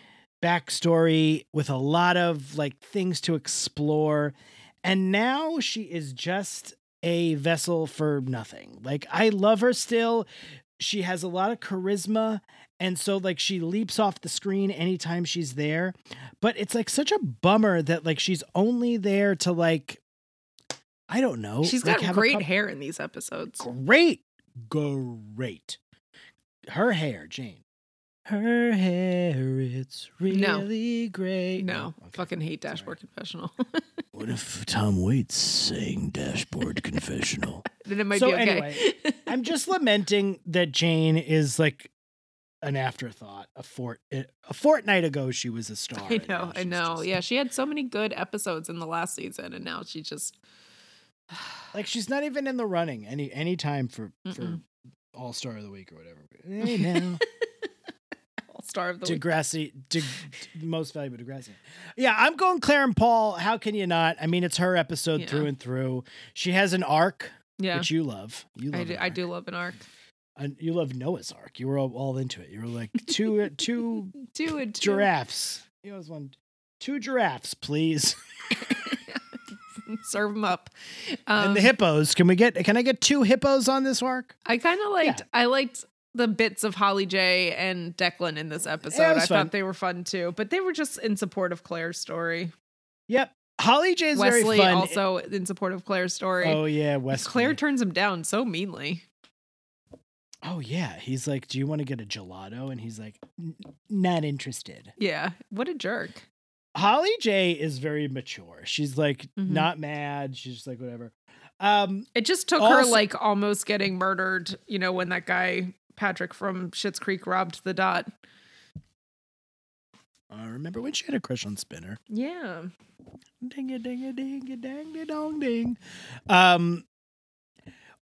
backstory, with a lot of like things to explore. And now she is just a vessel for nothing. Like I love her still. She has a lot of charisma. And so like she leaps off the screen anytime she's there. But it's like such a bummer that like she's only there to like I don't know. She's like, got great couple- hair in these episodes. great, great. Her hair, Jane. Her hair, it's No. really great. No, oh, Okay. fucking hate Dashboard Confessional. What if Tom Waits sang Dashboard Confessional? then it might So be okay. anyway, I'm just lamenting that Jane is like an afterthought. A fort, eh, a fortnight ago, she was a star. I know, I know. Yeah, she had so many good episodes in the last season, and now she just like she's not even in the running any any time for for Mm-mm. All Star of the Week or whatever. Hey now. all star of the week. Degrassi, De, most valuable Degrassi. Yeah, I'm going Claire and Paul. How can you not? I mean, it's her episode Yeah. through and through. She has an arc, Yeah, which you love. You love. I do. I do love an arc. And you love Noah's Ark. You were all, all into it. You were like two uh, two Two and two. giraffes. You always one two giraffes, please. Serve them up. Um, and the hippos. Can we get? Can I get two hippos on this arc? I kind of liked. Yeah. I liked the bits of Holly J and Declan in this episode. I fun. thought they were fun too, but they were just in support of Claire's story. Yep. Holly J is Wesley very fun. also in support of Claire's story. Oh yeah, Wesley. Claire turns him down so meanly. Oh yeah, he's like, "Do you want to get a gelato?" And he's like, "N- "Not interested." Yeah. What a jerk. Holly J is very mature. She's like Mhm. not mad. She's just like whatever. Um, It just took her like almost getting murdered, you know, when that guy Patrick from Schitt's Creek robbed the dot. I remember when she had a crush on Spinner. Yeah. Ding a ding a ding a dang a dong ding. Um,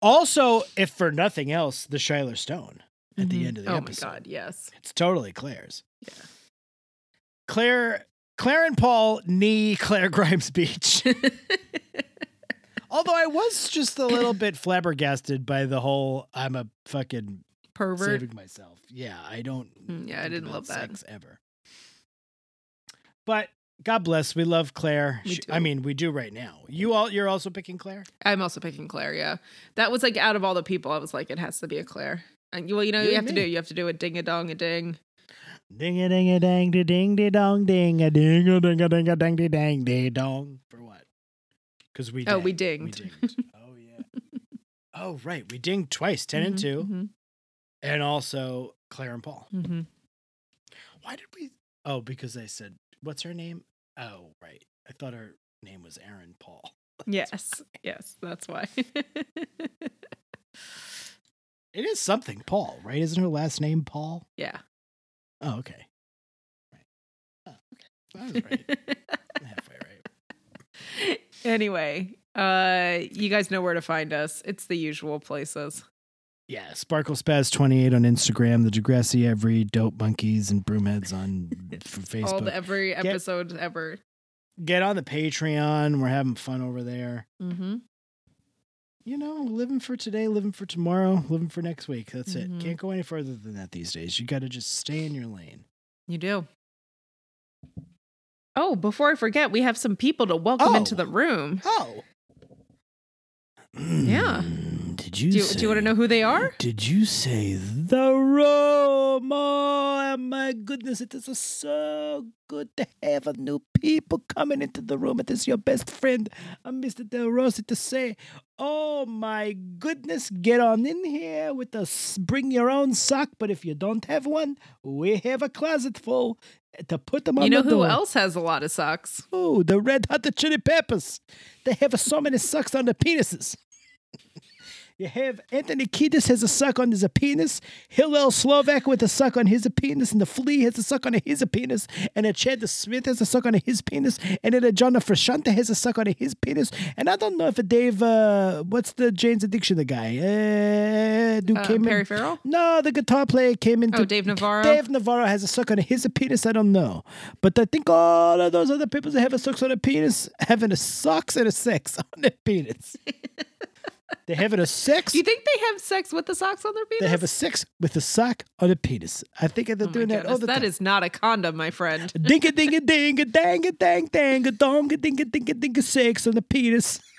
also, if for nothing else, the Shiler Stone at the Mhm. end of the oh episode. my god, yes. It's totally Claire's. Yeah. Claire, Claire and Paul knee Claire Grimes Beach. Although I was just a little bit flabbergasted by the whole "I'm a fucking Pervert. saving myself." Yeah, I don't. Mm, yeah, I didn't love that. sex ever. But God bless, we love Claire. We I mean, we do right now. You all, you're also picking Claire. I'm also picking Claire, yeah. That was like out of all the people, I was like, it has to be a Claire. And well, you know, You you have to do you have to do a ding a dong a ding. Ding a ding a dang de ding de dong ding a ding a ding a ding a dang de dang de dong. For what? Because we Oh, we dinged. We dinged. oh yeah. Oh right, we dinged twice, 10 and Mhm, two, mhm, and also Claire and Paul. mhm. Why did we? Oh, because I said what's her name? Oh right, I thought her name was Aaron Paul. Yes. Yes, that's why. It is something Paul, right? Isn't her last name Paul? yeah. Oh okay. Right. Oh, okay. I was right. Halfway right. anyway, uh you guys know where to find us. It's the usual places. Yeah, Sparkle Spaz twenty eight on Instagram, the Degrassi Every, Dope Monkeys, and Broomheads on Facebook. All the every episode ever. Get on the Patreon. We're having fun over there. Mm-hmm. You know, living for today, living for tomorrow, living for next week. That's Mhm. it. Can't go any further than that these days. You got to just stay in your lane. You do. Oh, before I forget, we have some people to welcome into Oh. the room. Oh, Yeah. Did you Do you, say, do you want to know who they are? Did you say the room. Oh my goodness, it is so good to have a new people coming into the room. It is your best friend, uh, Mr. Del Rossi, to say, oh my goodness, get on in here with us. Bring your own sock, but if you don't have one, we have a closet full to put them on the. You know the who door. else has a lot of socks? Oh, the Red Hot Chili Peppers. They have so many socks on their penises. You have Anthony Kiedis has a suck on his penis, Hillel Slovak with a suck on his penis, and the Flea has a suck on his penis, and a Chad Smith has a suck on his penis, and then a John Frusciante has a suck on his penis, and I don't know if a Dave, uh, what's the Jane's Addiction, the guy, uh, who Uh, came Perry in? Farrell? No, the guitar player came in. Oh, Dave Navarro. Dave Navarro has a suck on his penis. I don't know, but I think all of those other people that have a suck on a penis having a socks and a sex on their penis. They're having a sex. Do you think they have sex with the socks on their penis? They have a sex with a sock on a penis. I think they're Oh doing that all the That time. is not a condom, my friend. Ding a ding a ding a dang a dang dang a dong a ding a ding a ding a sex on the penis.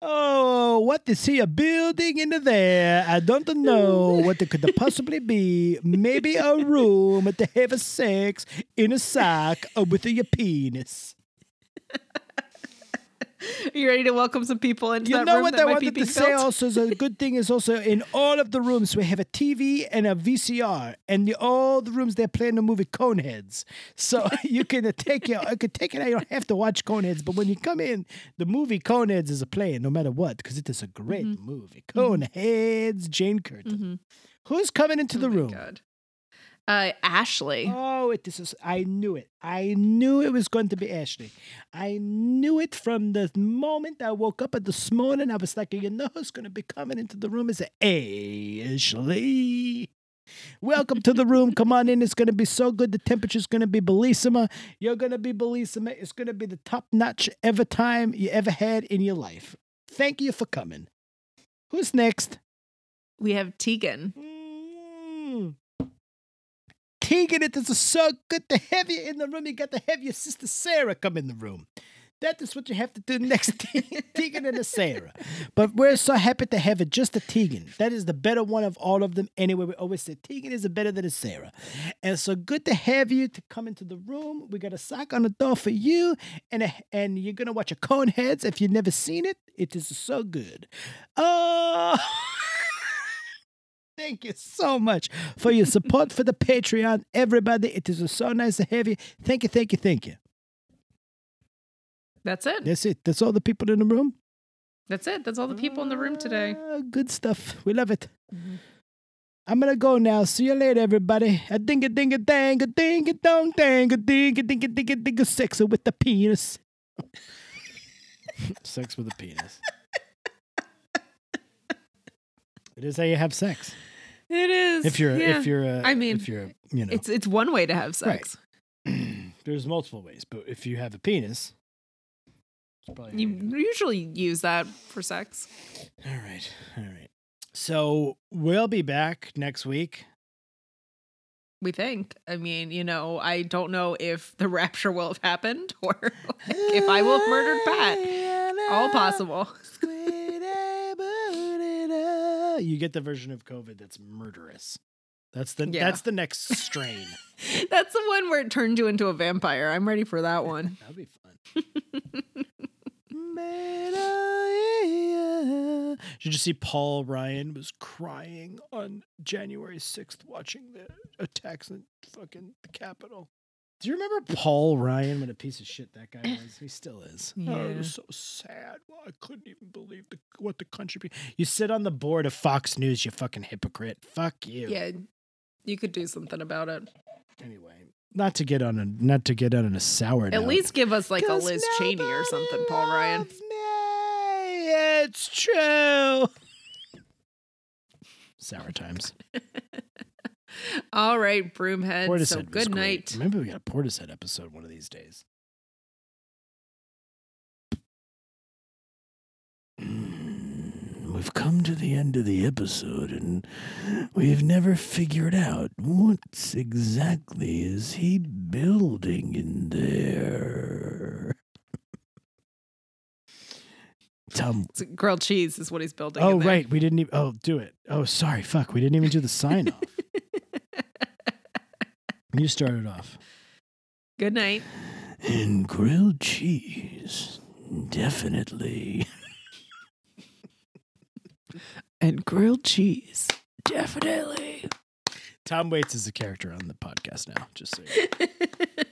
Oh, what is he a building into there? I don't know what it could possibly be. Maybe a room to have a sex in a sock with your penis. Are you ready to welcome some people into the room? You that know what that I wanted to say built? also is a good thing is also in all of the rooms we have a TV and a VCR and the, all the rooms they're playing the movie Coneheads. So you can take it, I could take it. I don't have to watch Coneheads, but when you come in, the movie Coneheads is a playing no matter what because it is a great Mm-hmm. movie. Coneheads, Jane Curtin. Who's coming into the Oh my room? God. Uh, Ashley. Oh, it this is I knew it. I knew it was going to be Ashley. I knew it from the moment I woke up at this morning. I was like, you know who's gonna be coming into the room is Ashley. Welcome to the room. Come on in. It's gonna be so good. The temperature's gonna be bellissima. You're gonna be bellissima. It's gonna be the top notch ever time you ever had in your life. Thank you for coming. Who's next? We have Tegan. Mm. Tegan, it is so good to have you in the room. You got to have your sister Sara come in the room. That is what you have to do next Tegan and a Sara. But we're so happy to have it just a Tegan. That is the better one of all of them. Anyway, we always say Tegan is better than a Sara. And so good to have you to come into the room. We got a sock on the door for you. And a, and you're gonna watch a Coneheads if you've never seen it. It is so good. Oh Thank you so much for your support for the Patreon, everybody. It is so nice to have you. Thank you, thank you, thank you. That's it. That's it. That's all the people in the room. That's it. That's all the people in the room today. Ah, good stuff. We love it. I'm gonna go now. See you later, everybody. A ding a ding a dang a ding a dong dang a ding a ding a ding a ding a sex with the penis. sex with a penis. It is how you have sex. It is. If you're yeah. if you're a, I mean, if you're a, you know it's it's one way to have Right. sex. there's multiple ways, but if you have a penis, it's probably how You you do it. usually use that for sex. All right. All right. So we'll be back next week. We think. I mean, you know, I don't know if the rapture will have happened or like, if I will have murdered Pat. All possible. You get the version of COVID that's murderous. That's the Yeah. that's the next strain. That's the one where it turned you into a vampire. I'm ready for that one. That'd be fun. Did you see Paul Ryan was crying on January 6th watching the attacks in fucking the Capitol? Do you remember Paul Ryan? What a piece of shit that guy was. He still is. Oh, it was so sad. Well, I couldn't even believe the, what the country. Be- you sit on the board of Fox News, you fucking hypocrite. Fuck you. Yeah, you could do something about it. Anyway, not to get on a not to get on a sour. At note. least give us like a Liz Cheney or something, Paul Ryan. me. It's true. Sour times. All right, Broomhead. Portishead so good night. Maybe we got a Portishead episode one of these days. Mm, We've come to the end of the episode and we've never figured out what exactly is he building in there. Tom, It's grilled cheese is what he's building. in Oh there. right, we didn't even. Oh, do it. Oh, sorry. Fuck, we didn't even do the sign off. you started off. Good night. and grilled cheese, definitely. And grilled cheese. Definitely. Tom Waits is a character on the podcast now. Just so you know.